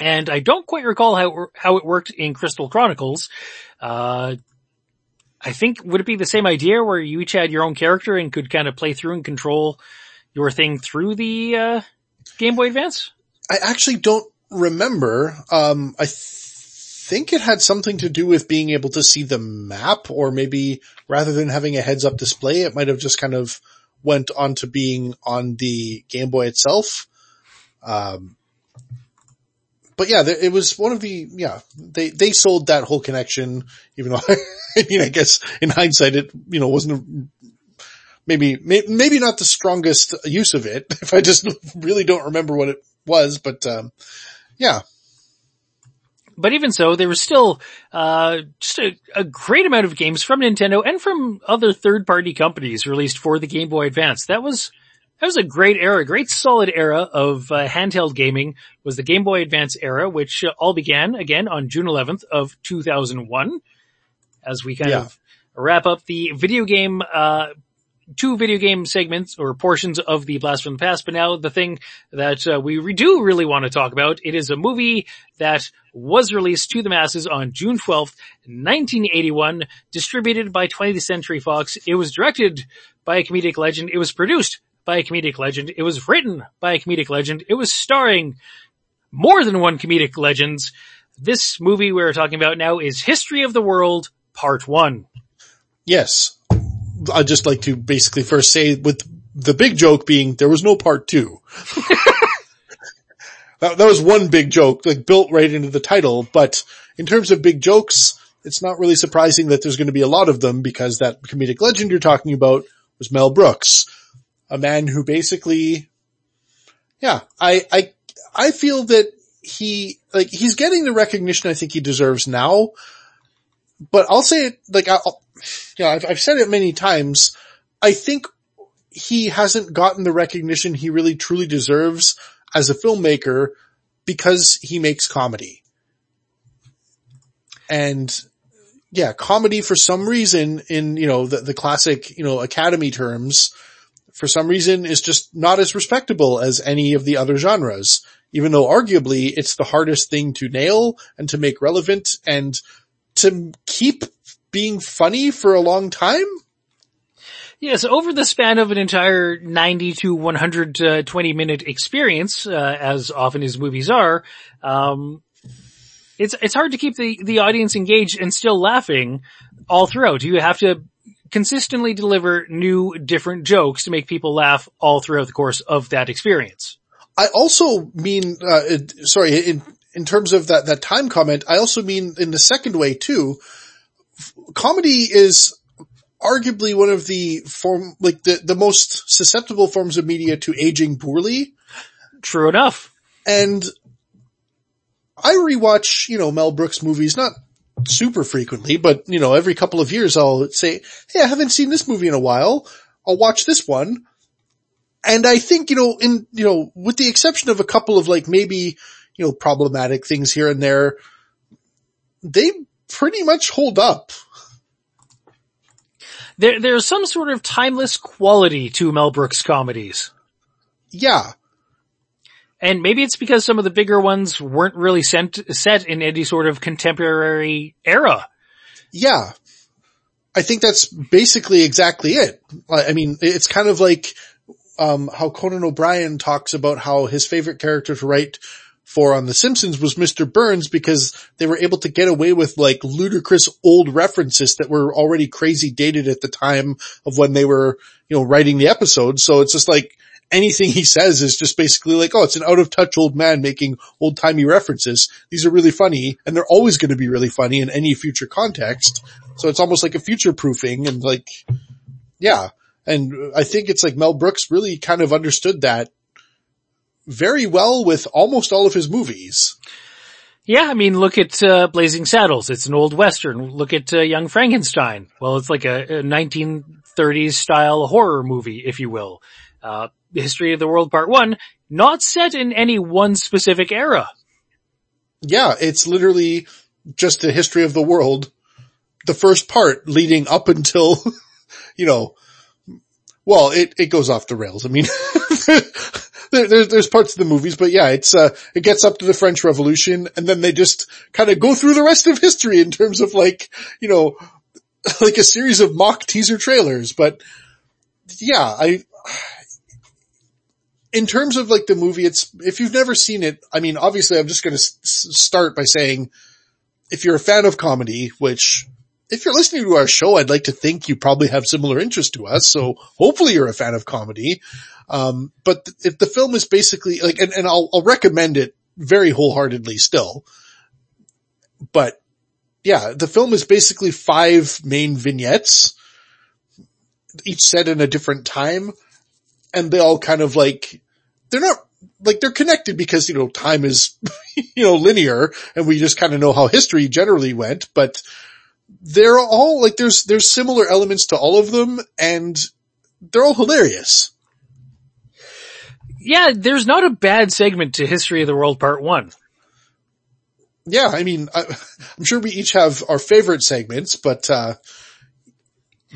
And I don't quite recall how, how it worked in Crystal Chronicles. Uh, I think, would it be the same idea where you each had your own character and could kind of play through and control your thing through the, uh, Game Boy Advance? I actually don't remember. Um, I th- think it had something to do with being able to see the map or maybe rather than having a heads up display, it might have just kind of went on to being on the Game Boy itself. Um, but yeah, it was one of the, yeah, they, they sold that whole connection, even though, I mean, I guess in hindsight, it, you know, wasn't maybe, maybe not the strongest use of it if I just really don't remember what it was, but, um, yeah. But even so, there was still, uh, just a, a, great amount of games from Nintendo and from other third party companies released for the Game Boy Advance. That was, that was a great era, a great solid era of uh, handheld gaming was the Game Boy Advance era, which uh, all began again on June 11th of 2001 as we kind yeah. of wrap up the video game, uh, two video game segments or portions of the Blast from the Past, but now the thing that uh, we do really want to talk about, it is a movie that was released to the masses on June 12th, 1981, distributed by 20th Century Fox. It was directed by a comedic legend. It was produced by a comedic legend. It was written by a comedic legend. It was starring more than one comedic legends. This movie we're talking about now is History of the World Part 1. Yes. I'd just like to basically first say with the big joke being there was no part 2. that, that was one big joke, like built right into the title, but in terms of big jokes, it's not really surprising that there's going to be a lot of them because that comedic legend you're talking about was Mel Brooks a man who basically, yeah, I, I, I feel that he, like, he's getting the recognition I think he deserves now, but I'll say it, like, I'll, you know, I've, I've said it many times. I think he hasn't gotten the recognition he really truly deserves as a filmmaker because he makes comedy. And yeah, comedy for some reason in, you know, the, the classic, you know, academy terms, for some reason is just not as respectable as any of the other genres, even though arguably it's the hardest thing to nail and to make relevant and to keep being funny for a long time. Yes, over the span of an entire 90 to 120 minute experience, uh, as often as movies are, um, it's, it's hard to keep the, the audience engaged and still laughing all throughout. You have to consistently deliver new, different jokes to make people laugh all throughout the course of that experience. I also mean, uh, sorry, in, in terms of that, that time comment, I also mean in the second way too, comedy is arguably one of the form, like the, the most susceptible forms of media to aging poorly. True enough. And I rewatch, you know, Mel Brooks movies, not super frequently, but you know, every couple of years I'll say, Hey, I haven't seen this movie in a while. I'll watch this one. And I think, you know, in, you know, with the exception of a couple of like maybe, you know, problematic things here and there, they pretty much hold up. There, there's some sort of timeless quality to Mel Brooks comedies. Yeah. And maybe it's because some of the bigger ones weren't really sent, set in any sort of contemporary era. Yeah. I think that's basically exactly it. I mean, it's kind of like, um, how Conan O'Brien talks about how his favorite character to write for on The Simpsons was Mr. Burns because they were able to get away with like ludicrous old references that were already crazy dated at the time of when they were, you know, writing the episode. So it's just like, anything he says is just basically like, oh, it's an out of touch old man making old timey references. These are really funny and they're always going to be really funny in any future context. So it's almost like a future proofing and like, yeah. And I think it's like Mel Brooks really kind of understood that very well with almost all of his movies. Yeah, I mean, look at uh, Blazing Saddles. It's an old western. Look at uh, Young Frankenstein. Well, it's like a, a 1930s style horror movie, if you will. Uh, History of the World Part One, not set in any one specific era. Yeah, it's literally just the history of the world. The first part leading up until, you know, well, it, it goes off the rails. I mean, there, there's, there's parts of the movies, but yeah, it's, uh, it gets up to the French Revolution and then they just kind of go through the rest of history in terms of like, you know, like a series of mock teaser trailers. But yeah, I, in terms of like the movie, it's, if you've never seen it, I mean, obviously I'm just going to s- start by saying, if you're a fan of comedy, which if you're listening to our show, I'd like to think you probably have similar interest to us. So hopefully you're a fan of comedy. Um, but th- if the film is basically like, and, and I'll, I'll recommend it very wholeheartedly still, but yeah, the film is basically five main vignettes, each set in a different time and they all kind of like, they're not, like they're connected because, you know, time is, you know, linear and we just kind of know how history generally went, but they're all like, there's, there's similar elements to all of them and they're all hilarious. Yeah, there's not a bad segment to History of the World Part 1. Yeah. I mean, I, I'm sure we each have our favorite segments, but, uh,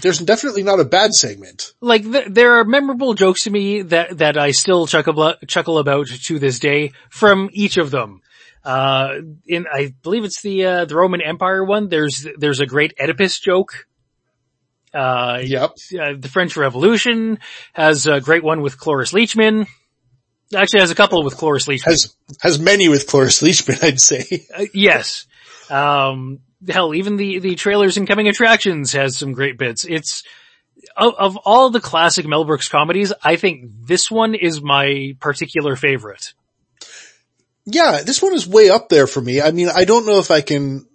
there's definitely not a bad segment. Like th- there are memorable jokes to me that that I still chuckle chuckle about to this day from each of them. Uh, in I believe it's the uh, the Roman Empire one. There's there's a great Oedipus joke. Uh, Yep. uh, the French Revolution has a great one with Cloris Leachman. Actually, has a couple with Cloris Leachman. Has, has many with Cloris Leachman, I'd say. Uh, yes. Um, hell, even the, the trailers and coming attractions has some great bits. It's, of, of all the classic Mel Brooks comedies, I think this one is my particular favorite. Yeah, this one is way up there for me. I mean, I don't know if I can,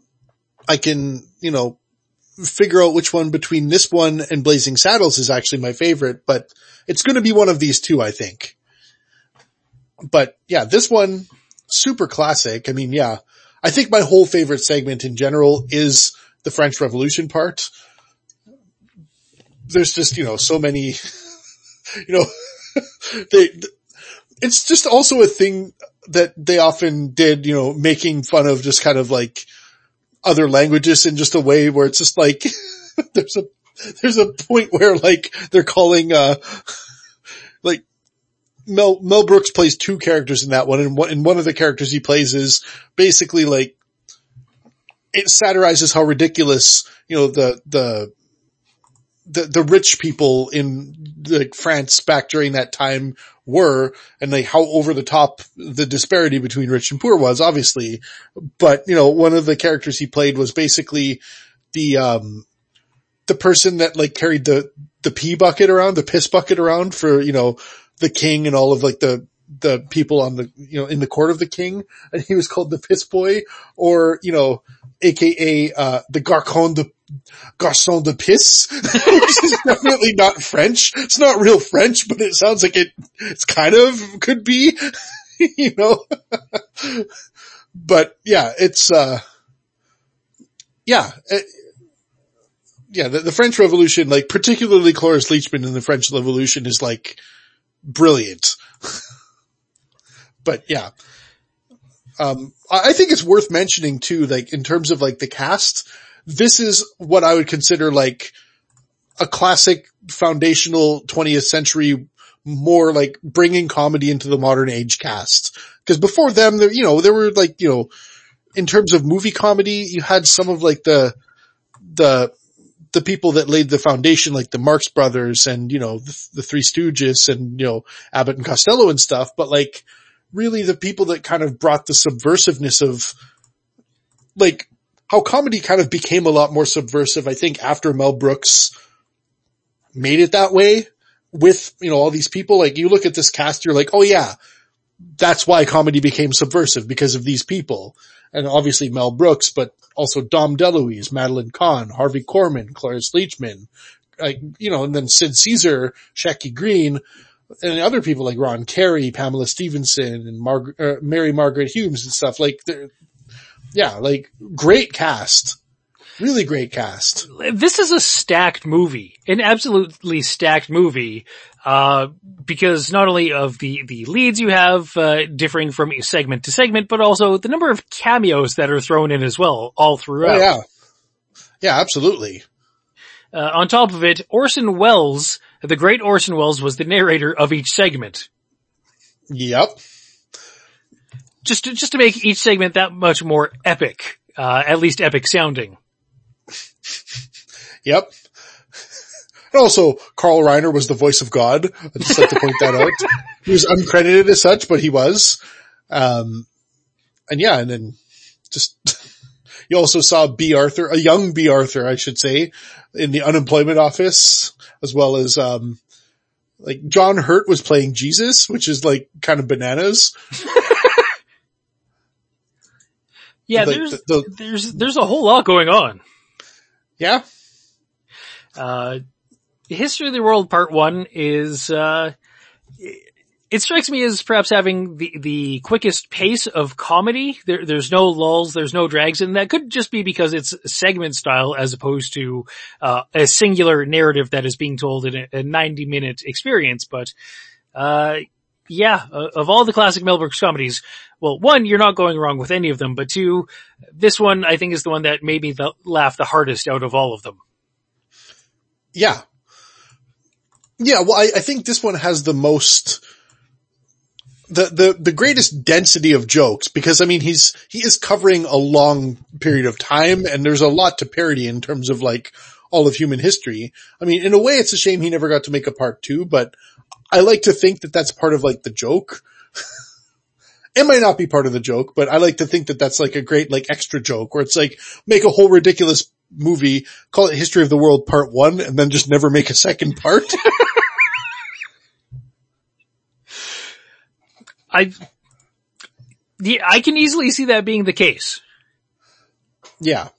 I can, you know, figure out which one between this one and Blazing Saddles is actually my favorite, but it's going to be one of these two, I think. But yeah, this one, super classic. I mean, yeah, I think my whole favorite segment in general is the French Revolution part. There's just, you know, so many, you know, they, it's just also a thing that they often did, you know, making fun of just kind of like other languages in just a way where it's just like, there's a, there's a point where like they're calling, uh, like Mel, Mel Brooks plays two characters in that one and one, and one of the characters he plays is basically like, it satirizes how ridiculous, you know, the, the, the, the rich people in France back during that time were and like how over the top the disparity between rich and poor was obviously. But you know, one of the characters he played was basically the, um, the person that like carried the, the pee bucket around, the piss bucket around for, you know, the king and all of like the, the people on the, you know, in the court of the king and he was called the piss boy or, you know, aka, uh, the garcon de, garçon de piss, which is definitely not French. It's not real French, but it sounds like it, it's kind of could be, you know, but yeah, it's, uh, yeah, it, yeah, the, the, French Revolution, like particularly Cloris Leachman in the French Revolution is like brilliant. but yeah, um, I think it's worth mentioning too, like in terms of like the cast, this is what I would consider like a classic foundational 20th century more like bringing comedy into the modern age cast. Cause before them, there, you know, there were like, you know, in terms of movie comedy, you had some of like the, the, the people that laid the foundation, like the Marx brothers and, you know, the, the Three Stooges and, you know, Abbott and Costello and stuff, but like really the people that kind of brought the subversiveness of like how comedy kind of became a lot more subversive, I think after Mel Brooks made it that way with, you know, all these people. Like you look at this cast, you're like, oh yeah, that's why comedy became subversive because of these people. And obviously Mel Brooks, but also Dom DeLuise, Madeline Kahn, Harvey Korman, Cloris Leachman, like, you know, and then Sid Caesar, Shecky Greene, and other people like Ron Carey, Pamela Stephenson, and Mar- uh, Mary Margaret Humes and stuff. Like, Yeah, like great cast. Really great cast. This is a stacked movie, an absolutely stacked movie, uh, because not only of the, the leads you have, uh, differing from segment to segment, but also the number of cameos that are thrown in as well, all throughout. Oh, yeah. Yeah, absolutely. Uh, on top of it, Orson Welles, the great Orson Welles was the narrator of each segment. Yep. Just to, just to make each segment that much more epic, uh, at least epic sounding. Yep. And also, Carl Reiner was the voice of God. I'd just like to point that out. He was uncredited as such, but he was. Um, and yeah, and then just, you also saw Bea Arthur, a young Bea Arthur, I should say, in the unemployment office, as well as, um, like John Hurt was playing Jesus, which is like kind of bananas. Yeah, Like, there's, the- the- there's, there's a whole lot going on. Yeah. Uh, History of the World Part 1 is, uh, it strikes me as perhaps having the, the quickest pace of comedy. There, there's no lulls, there's no drags, and that could just be because it's segment style as opposed to, uh, a singular narrative that is being told in a, a 90 minute experience. But, uh, yeah, uh, of all the classic Mel Brooks comedies, well, one, you're not going wrong with any of them, but two, this one I think is the one that made me the, laugh the hardest out of all of them. Yeah. Yeah, well, I, I think this one has the most, the, the, the greatest density of jokes because I mean, he's, he is covering a long period of time and there's a lot to parody in terms of like all of human history. I mean, in a way, it's a shame he never got to make a part two, but I like to think that that's part of like the joke. it might not be part of the joke, but I like to think that that's like a great like extra joke where it's like make a whole ridiculous movie, call it History of the World Part One, and then just never make a second part. I, yeah, I can easily see that being the case. yeah.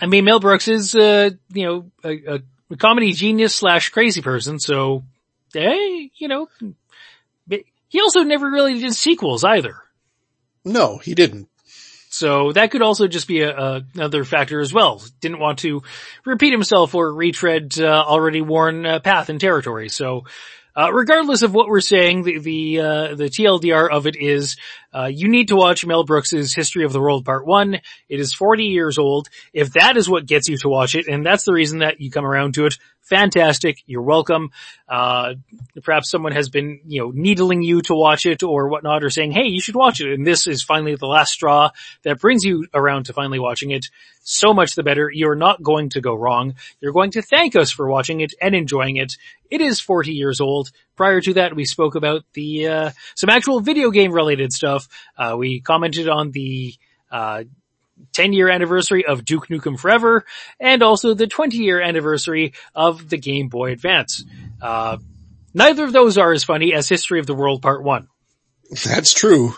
I mean, Mel Brooks is, uh, you know, a, a comedy genius slash crazy person, so, hey, you know, he also never really did sequels either. No, he didn't. So that could also just be a, a, another factor as well. Didn't want to repeat himself or retread uh, already worn uh, path and territory. So, uh, regardless of what we're saying, the the, uh, the TLDR of it is uh, you need to watch Mel Brooks's History of the World Part One. It is 40 years old. If that is what gets you to watch it, and that's the reason that you come around to it, fantastic. You're welcome. Uh, perhaps someone has been, you know, needling you to watch it or whatnot or saying, hey, you should watch it. And this is finally the last straw that brings you around to finally watching it. So much the better. You're not going to go wrong. You're going to thank us for watching it and enjoying it. It is 40 years old. Prior to that, we spoke about the, uh, some actual video game related stuff. Uh, we commented on the, uh, 10 year anniversary of Duke Nukem Forever and also the 20 year anniversary of the Game Boy Advance. Uh, neither of those are as funny as History of the World Part 1. That's true.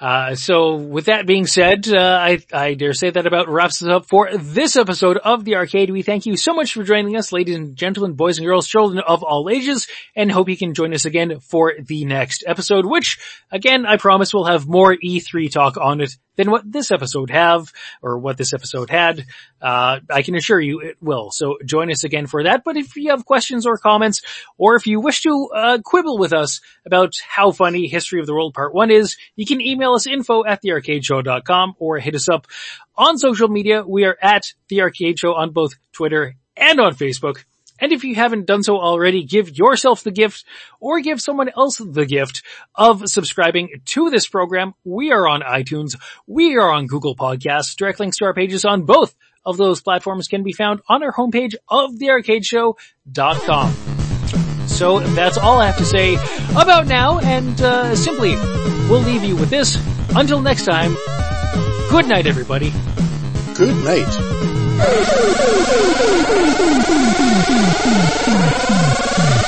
Uh, so with that being said, uh, I, I dare say that about wraps us up for this episode of the arcade. We thank you so much for joining us, ladies and gentlemen, boys and girls, children of all ages, and hope you can join us again for the next episode, which again, I promise will have more E3 talk on it than what this episode have, or what this episode had. Uh, I can assure you it will. So join us again for that. But if you have questions or comments, or if you wish to, uh, quibble with us about how funny History of the World Part 1 is, you can email us info at thearcadeshow.com or hit us up on social media. We are at The Arcade Show on both Twitter and on Facebook. And if you haven't done so already, give yourself the gift or give someone else the gift of subscribing to this program. We are on iTunes. We are on Google Podcasts. Direct links to our pages on both of those platforms can be found on our homepage of thearcadeshow.com. So that's all I have to say about now and uh, simply we'll leave you with this. Until next time, good night everybody. Good night.